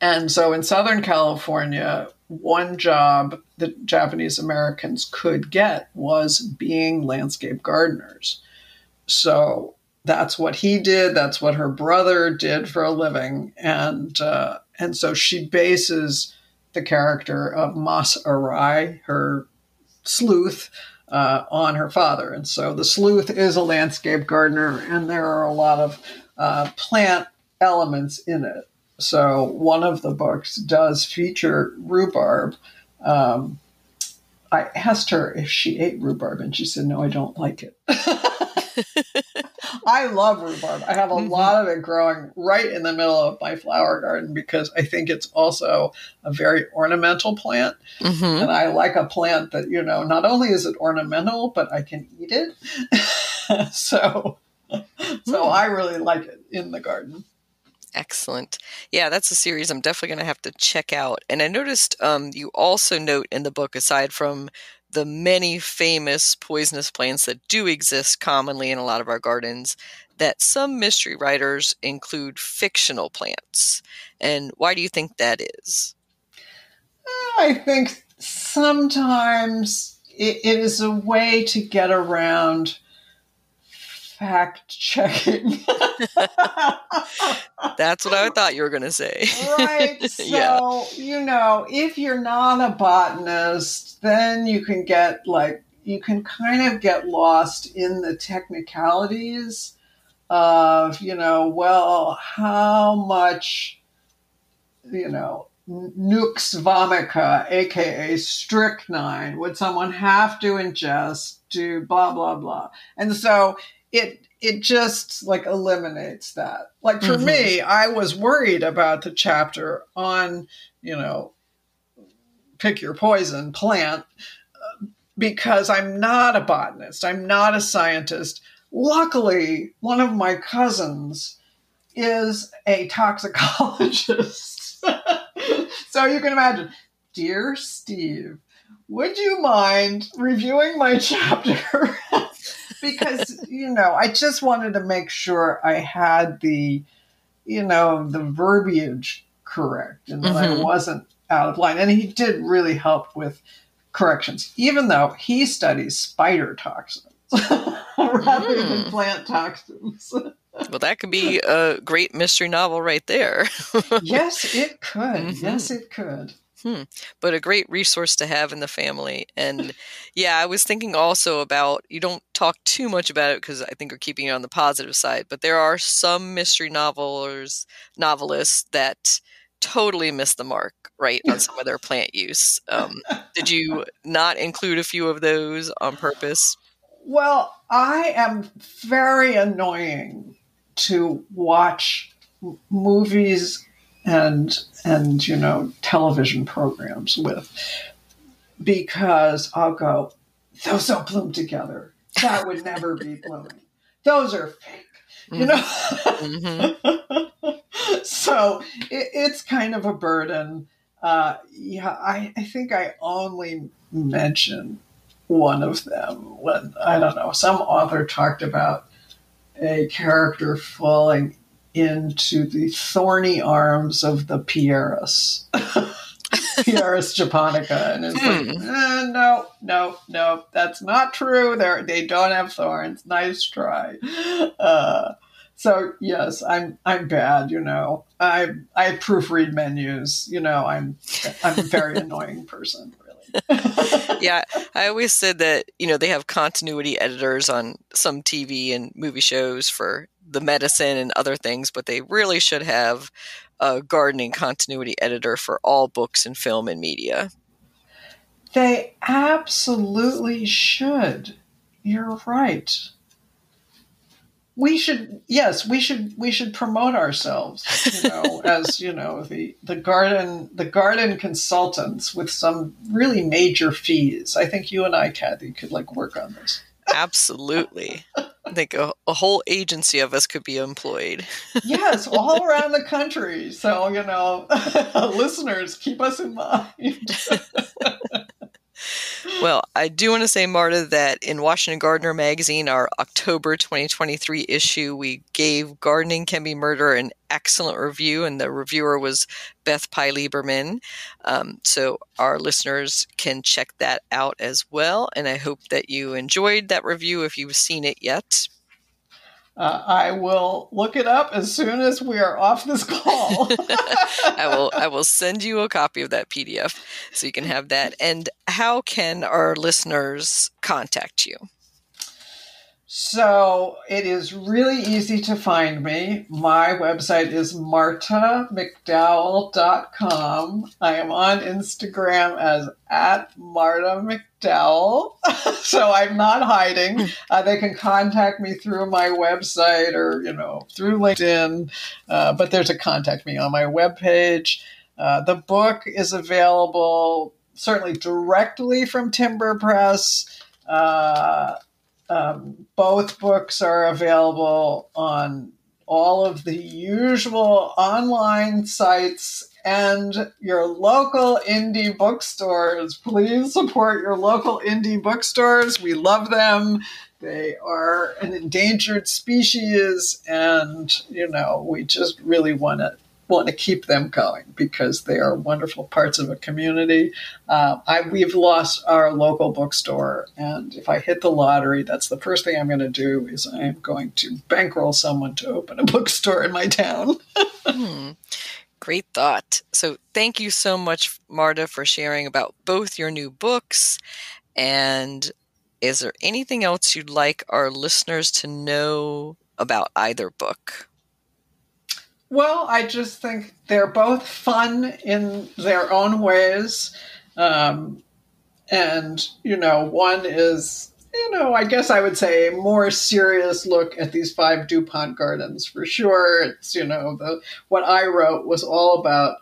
And so in Southern California, one job that Japanese Americans could get was being landscape gardeners. So that's what he did. That's what her brother did for a living, and uh, and so she bases the character of Mas Arai, her sleuth, uh, on her father. And so the sleuth is a landscape gardener, and there are a lot of uh, plant elements in it. So one of the books does feature rhubarb. Um, I asked her if she ate rhubarb, and she said, "No, I don't like it." I love rhubarb. I have a mm-hmm. lot of it growing right in the middle of my flower garden because I think it's also a very ornamental plant. Mm-hmm. And I like a plant that, you know, not only is it ornamental, but I can eat it. so so mm. I really like it in the garden. Excellent. Yeah, that's a series I'm definitely going to have to check out. And I noticed um, you also note in the book, aside from the many famous poisonous plants that do exist commonly in a lot of our gardens that some mystery writers include fictional plants. And why do you think that is? Uh, I think sometimes it, it is a way to get around fact checking. That's what I thought you were going to say. right. So, yeah. you know, if you're not a botanist, then you can get like, you can kind of get lost in the technicalities of, you know, well, how much, you know, nux vomica, aka strychnine, would someone have to ingest to blah, blah, blah. And so it it just like eliminates that. Like for mm-hmm. me, I was worried about the chapter on, you know, pick your poison plant uh, because I'm not a botanist, I'm not a scientist. Luckily, one of my cousins is a toxicologist. so you can imagine, dear Steve, would you mind reviewing my chapter because you know I just wanted to make sure I had the you know the verbiage correct and that mm-hmm. I wasn't out of line. And he did really help with corrections, even though he studies spider toxins rather mm. than plant toxins. well, that could be a great mystery novel right there. yes, it could. Mm-hmm. Yes, it could. Hmm. But a great resource to have in the family. And yeah, I was thinking also about you don't talk too much about it because I think we're keeping it on the positive side, but there are some mystery novelers, novelists that totally miss the mark, right, on some of their plant use. Um, did you not include a few of those on purpose? Well, I am very annoying to watch movies and and you know television programs with because I'll go those don't bloom together. That would never be blooming. Those are fake, you know. Mm-hmm. so it, it's kind of a burden. Uh, yeah, I, I think I only mention one of them when I don't know some author talked about a character falling into the thorny arms of the Pieris. Pieris japonica. And it's hmm. like, eh, no, no, no, that's not true. They're, they don't have thorns. Nice try. Uh, so yes, I'm I'm bad. You know, I I proofread menus. You know, I'm I'm a very annoying person. Really. yeah, I always said that you know they have continuity editors on some TV and movie shows for the medicine and other things, but they really should have a gardening continuity editor for all books and film and media. They absolutely should. You're right. we should yes we should we should promote ourselves you know as you know the the garden the garden consultants with some really major fees i think you and i kathy could like work on this absolutely. I think a, a whole agency of us could be employed. Yes all around the country. So you know listeners keep us in mind well, I do want to say, Marta, that in Washington Gardener magazine, our October 2023 issue, we gave Gardening Can Be Murder an excellent review, and the reviewer was Beth Pye Lieberman. Um, so our listeners can check that out as well. And I hope that you enjoyed that review if you've seen it yet. Uh, I will look it up as soon as we are off this call. I will. I will send you a copy of that PDF so you can have that. And how can our listeners contact you? So it is really easy to find me. My website is martamcdowell.com. I am on Instagram as at Marta McDowell. so I'm not hiding. Uh, they can contact me through my website or, you know, through LinkedIn. Uh, but there's a contact me on my webpage. Uh, the book is available certainly directly from Timber Press. Uh, um, both books are available on all of the usual online sites and your local indie bookstores. Please support your local indie bookstores. We love them. They are an endangered species, and you know, we just really want to want to keep them going because they are wonderful parts of a community. Uh, I, we've lost our local bookstore, and if I hit the lottery, that's the first thing I'm going to do is I am going to bankroll someone to open a bookstore in my town. hmm. Great thought. So, thank you so much, Marta, for sharing about both your new books. And is there anything else you'd like our listeners to know about either book? Well, I just think they're both fun in their own ways. Um, and, you know, one is, you know, I guess I would say a more serious look at these five DuPont gardens for sure. It's, you know, the, what I wrote was all about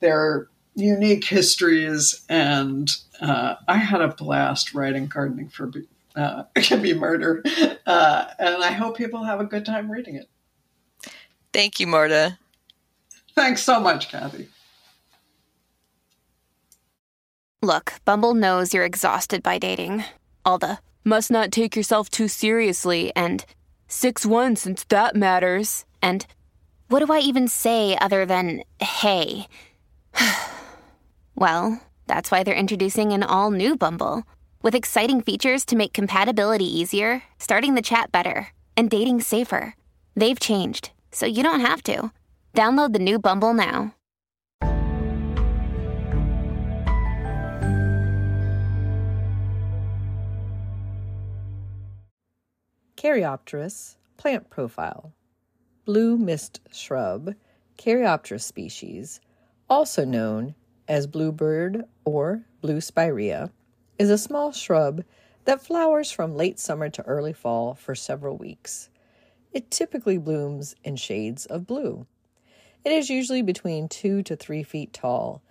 their unique histories. And uh, I had a blast writing Gardening for uh, Can Be Murder. Uh, and I hope people have a good time reading it. Thank you, Marta. Thanks so much, Kathy. Look, Bumble knows you're exhausted by dating. All the must not take yourself too seriously and 6 1 since that matters. And what do I even say other than hey? well, that's why they're introducing an all new Bumble with exciting features to make compatibility easier, starting the chat better, and dating safer. They've changed so you don't have to. Download the new Bumble now. Caryopteris plant profile. Blue mist shrub, Caryopteris species, also known as bluebird or blue spirea, is a small shrub that flowers from late summer to early fall for several weeks. It typically blooms in shades of blue. It is usually between two to three feet tall.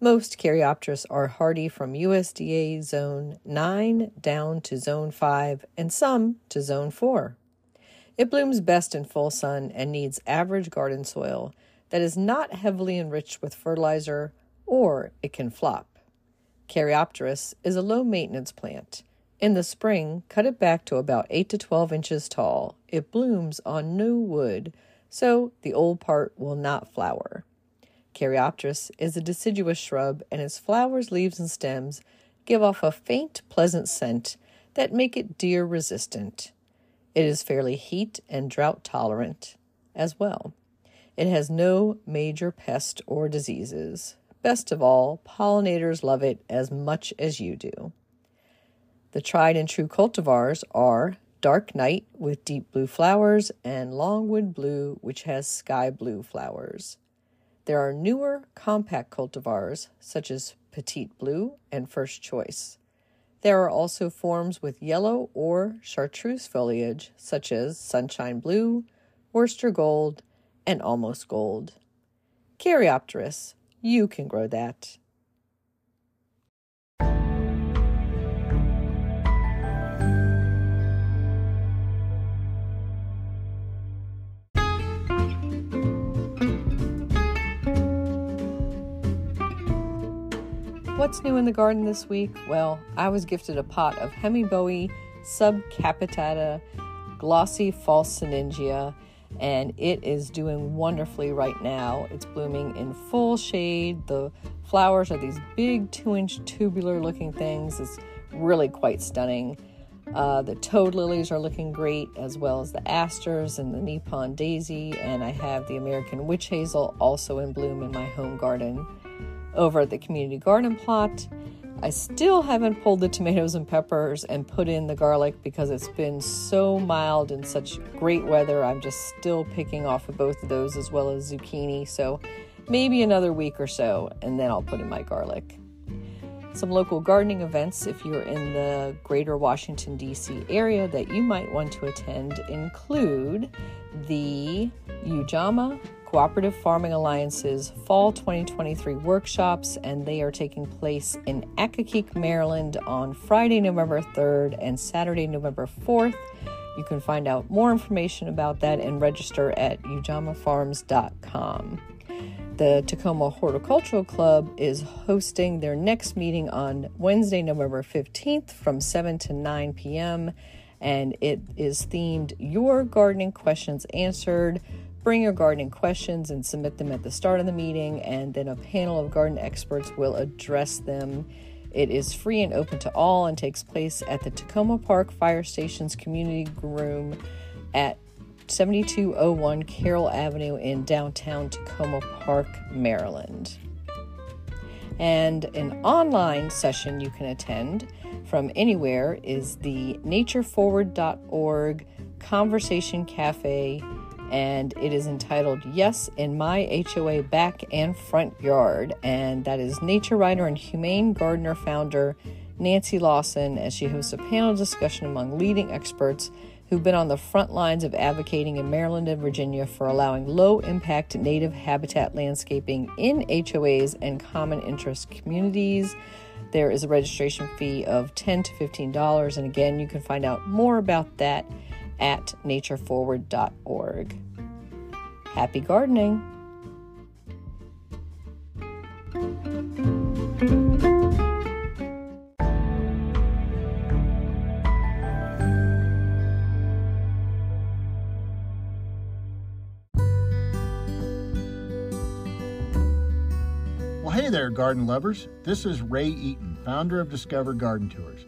Most Caryopteris are hardy from USDA Zone 9 down to Zone 5 and some to Zone 4. It blooms best in full sun and needs average garden soil that is not heavily enriched with fertilizer or it can flop. Caryopteris is a low maintenance plant. In the spring, cut it back to about 8 to 12 inches tall. It blooms on new wood, so the old part will not flower. Caryopteris is a deciduous shrub, and its flowers, leaves, and stems give off a faint, pleasant scent that make it deer resistant. It is fairly heat and drought tolerant as well. It has no major pests or diseases. Best of all, pollinators love it as much as you do. The tried and true cultivars are Dark Knight with deep blue flowers and Longwood Blue, which has sky blue flowers. There are newer compact cultivars such as Petite Blue and First Choice. There are also forms with yellow or chartreuse foliage, such as sunshine blue, Worcester gold, and almost gold. Caryopteris, you can grow that. What's new in the garden this week? Well, I was gifted a pot of Hemiboea subcapitata glossy falciningia, and it is doing wonderfully right now. It's blooming in full shade. The flowers are these big two inch tubular looking things. It's really quite stunning. Uh, the toad lilies are looking great, as well as the asters and the Nippon daisy, and I have the American witch hazel also in bloom in my home garden over at the community garden plot. I still haven't pulled the tomatoes and peppers and put in the garlic because it's been so mild and such great weather. I'm just still picking off of both of those as well as zucchini. So maybe another week or so, and then I'll put in my garlic. Some local gardening events, if you're in the greater Washington, D.C. area, that you might want to attend include the Ujamaa Cooperative Farming Alliance's Fall 2023 workshops, and they are taking place in Accokeek, Maryland on Friday, November 3rd and Saturday, November 4th. You can find out more information about that and register at ujamaafarms.com. The Takoma Horticultural Club is hosting their next meeting on Wednesday, November 15th from 7 to 9 p.m. And it is themed Your Gardening Questions Answered Bring your gardening questions and submit them at the start of the meeting, and then a panel of garden experts will address them. It is free and open to all and takes place at the Takoma Park Fire Station's community room at 7201 Carroll Avenue in downtown Takoma Park, Maryland. And an online session you can attend from anywhere is the natureforward.org Conversation Cafe and it is entitled Yes in My HOA Back and Front Yard. And that is nature writer and humane gardener founder Nancy Lawson as she hosts a panel discussion among leading experts who've been on the front lines of advocating in Maryland and Virginia for allowing low impact native habitat landscaping in HOAs and common interest communities. There is a registration fee of 10 to $15, and again, you can find out more about that at natureforward.org. Happy gardening! Well, hey there, garden lovers. This is Ray Eaton, founder of Discover Garden Tours.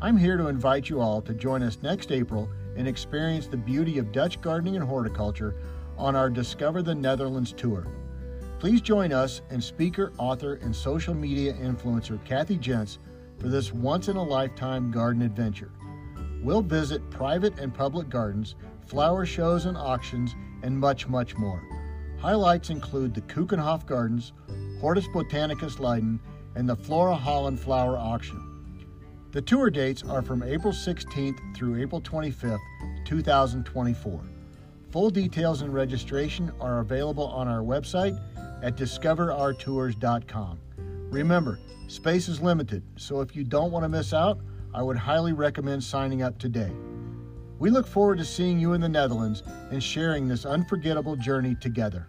I'm here to invite you all to join us next April and experience the beauty of Dutch gardening and horticulture on our Discover the Netherlands tour. Please join us and speaker, author, and social media influencer Kathy Jentz for this once in a lifetime garden adventure. We'll visit private and public gardens, flower shows and auctions, and much, much more. Highlights include the Keukenhof Gardens, Hortus Botanicus Leiden, and the Flora Holland Flower Auction. The tour dates are from April 16th through April 25th, 2024. Full details and registration are available on our website at discovergardentours.com. Remember, space is limited, so if you don't want to miss out, I would highly recommend signing up today. We look forward to seeing you in the Netherlands and sharing this unforgettable journey together.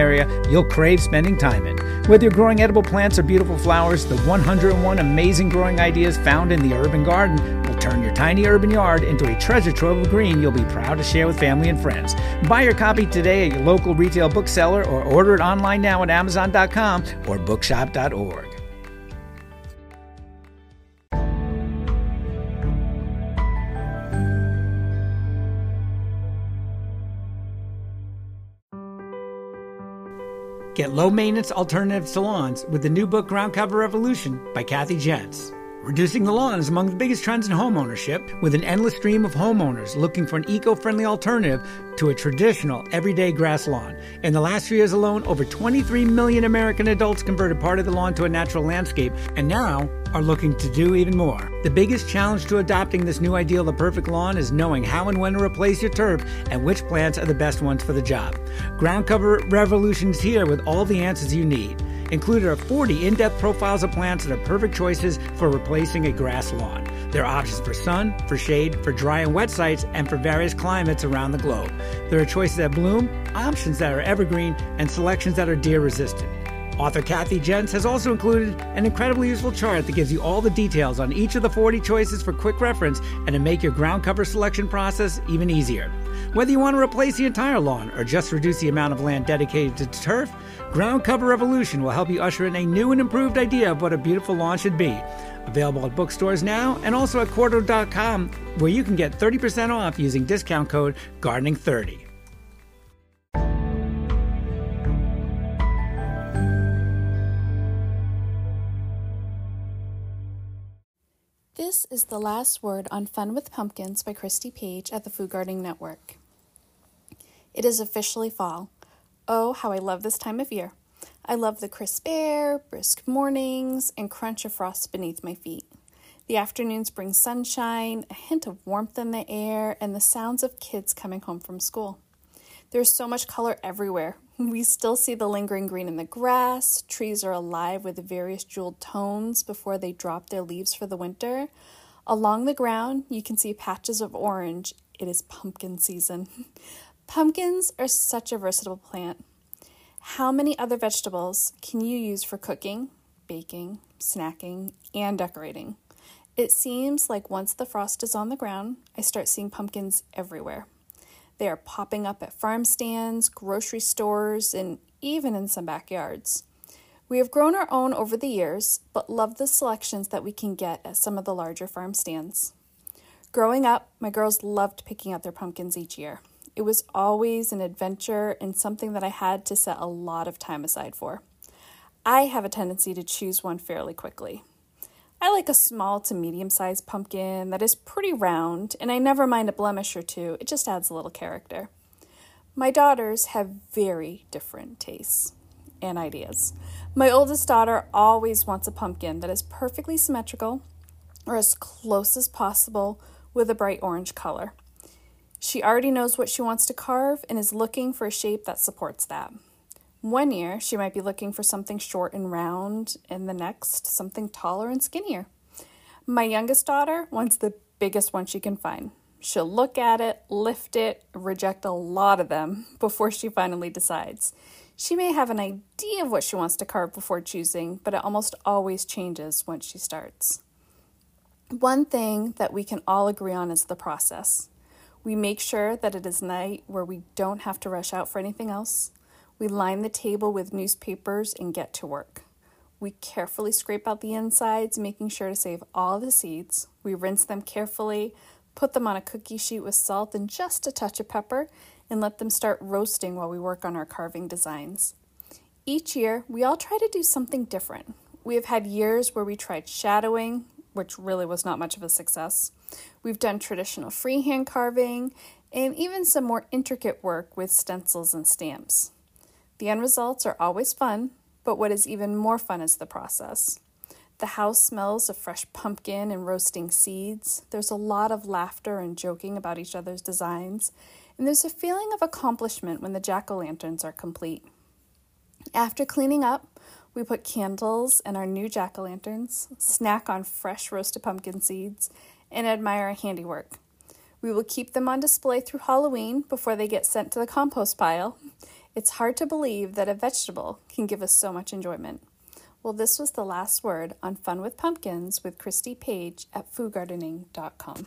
area you'll crave spending time in. Whether you're growing edible plants or beautiful flowers, the 101 amazing growing ideas found in the urban garden will turn your tiny urban yard into a treasure trove of green you'll be proud to share with family and friends. Buy your copy today at your local retail bookseller or order it online now at Amazon.com or bookshop.org. Get low maintenance alternative lawns with the new book Ground Cover Revolution by Kathy Jentz. Reducing the lawn is among the biggest trends in homeownership, with an endless stream of homeowners looking for an eco friendly alternative to a traditional everyday grass lawn. In the last few years alone, over 23 million American adults converted part of the lawn to a natural landscape, and now are looking to do even more. The biggest challenge to adopting this new ideal of the perfect lawn is knowing how and when to replace your turf and which plants are the best ones for the job. Ground Cover Revolution is here with all the answers you need. Included are 40 in depth profiles of plants that are perfect choices for replacing a grass lawn. There are options for sun, for shade, for dry and wet sites, and for various climates around the globe. There are choices that bloom, options that are evergreen, and selections that are deer resistant. Author Kathy Jentz has also included an incredibly useful chart that gives you all the details on each of the 40 choices for quick reference and to make your ground cover selection process even easier. Whether you want to replace the entire lawn or just reduce the amount of land dedicated to turf, Ground Cover Revolution will help you usher in a new and improved idea of what a beautiful lawn should be. Available at bookstores now and also at Quarto.com, where you can get 30% off using discount code GARDENING30. This is the last word on Fun with Pumpkins by Christy Page at the Food Gardening Network. It is officially fall. Oh, how I love this time of year. I love the crisp air, brisk mornings, and crunch of frost beneath my feet. The afternoons bring sunshine, a hint of warmth in the air, and the sounds of kids coming home from school. There's so much color everywhere. We still see the lingering green in the grass, trees are alive with various jeweled tones before they drop their leaves for the winter. Along the ground, you can see patches of orange. It is pumpkin season. Pumpkins are such a versatile plant. How many other vegetables can you use for cooking, baking, snacking, and decorating? It seems like once the frost is on the ground, I start seeing pumpkins everywhere. They are popping up at farm stands, grocery stores, and even in some backyards. We have grown our own over the years, but love the selections that we can get at some of the larger farm stands. Growing up, my girls loved picking out their pumpkins each year. It was always an adventure and something that I had to set a lot of time aside for. I have a tendency to choose one fairly quickly. I like a small to medium sized pumpkin that is pretty round, and I never mind a blemish or two, it just adds a little character. My daughters have very different tastes and ideas. My oldest daughter always wants a pumpkin that is perfectly symmetrical or as close as possible with a bright orange color. She already knows what she wants to carve and is looking for a shape that supports that. One year, she might be looking for something short and round, and the next, something taller and skinnier. My youngest daughter wants the biggest one she can find. She'll look at it, lift it, reject a lot of them before she finally decides. She may have an idea of what she wants to carve before choosing, but it almost always changes once she starts. One thing that we can all agree on is the process. We make sure that it is night where we don't have to rush out for anything else. We line the table with newspapers and get to work. We carefully scrape out the insides, making sure to save all the seeds. We rinse them carefully, put them on a cookie sheet with salt and just a touch of pepper, and let them start roasting while we work on our carving designs. Each year, we all try to do something different. We have had years where we tried shadowing, which really was not much of a success. We've done traditional freehand carving, and even some more intricate work with stencils and stamps. The end results are always fun, but what is even more fun is the process. The house smells of fresh pumpkin and roasting seeds. There's a lot of laughter and joking about each other's designs, and there's a feeling of accomplishment when the jack o' lanterns are complete. After cleaning up, we put candles in our new jack o' lanterns, snack on fresh roasted pumpkin seeds, and admire our handiwork. We will keep them on display through Halloween before they get sent to the compost pile. It's hard to believe that a vegetable can give us so much enjoyment. Well, this was the last word on Fun with Pumpkins with Christy Page at foodgardening.com.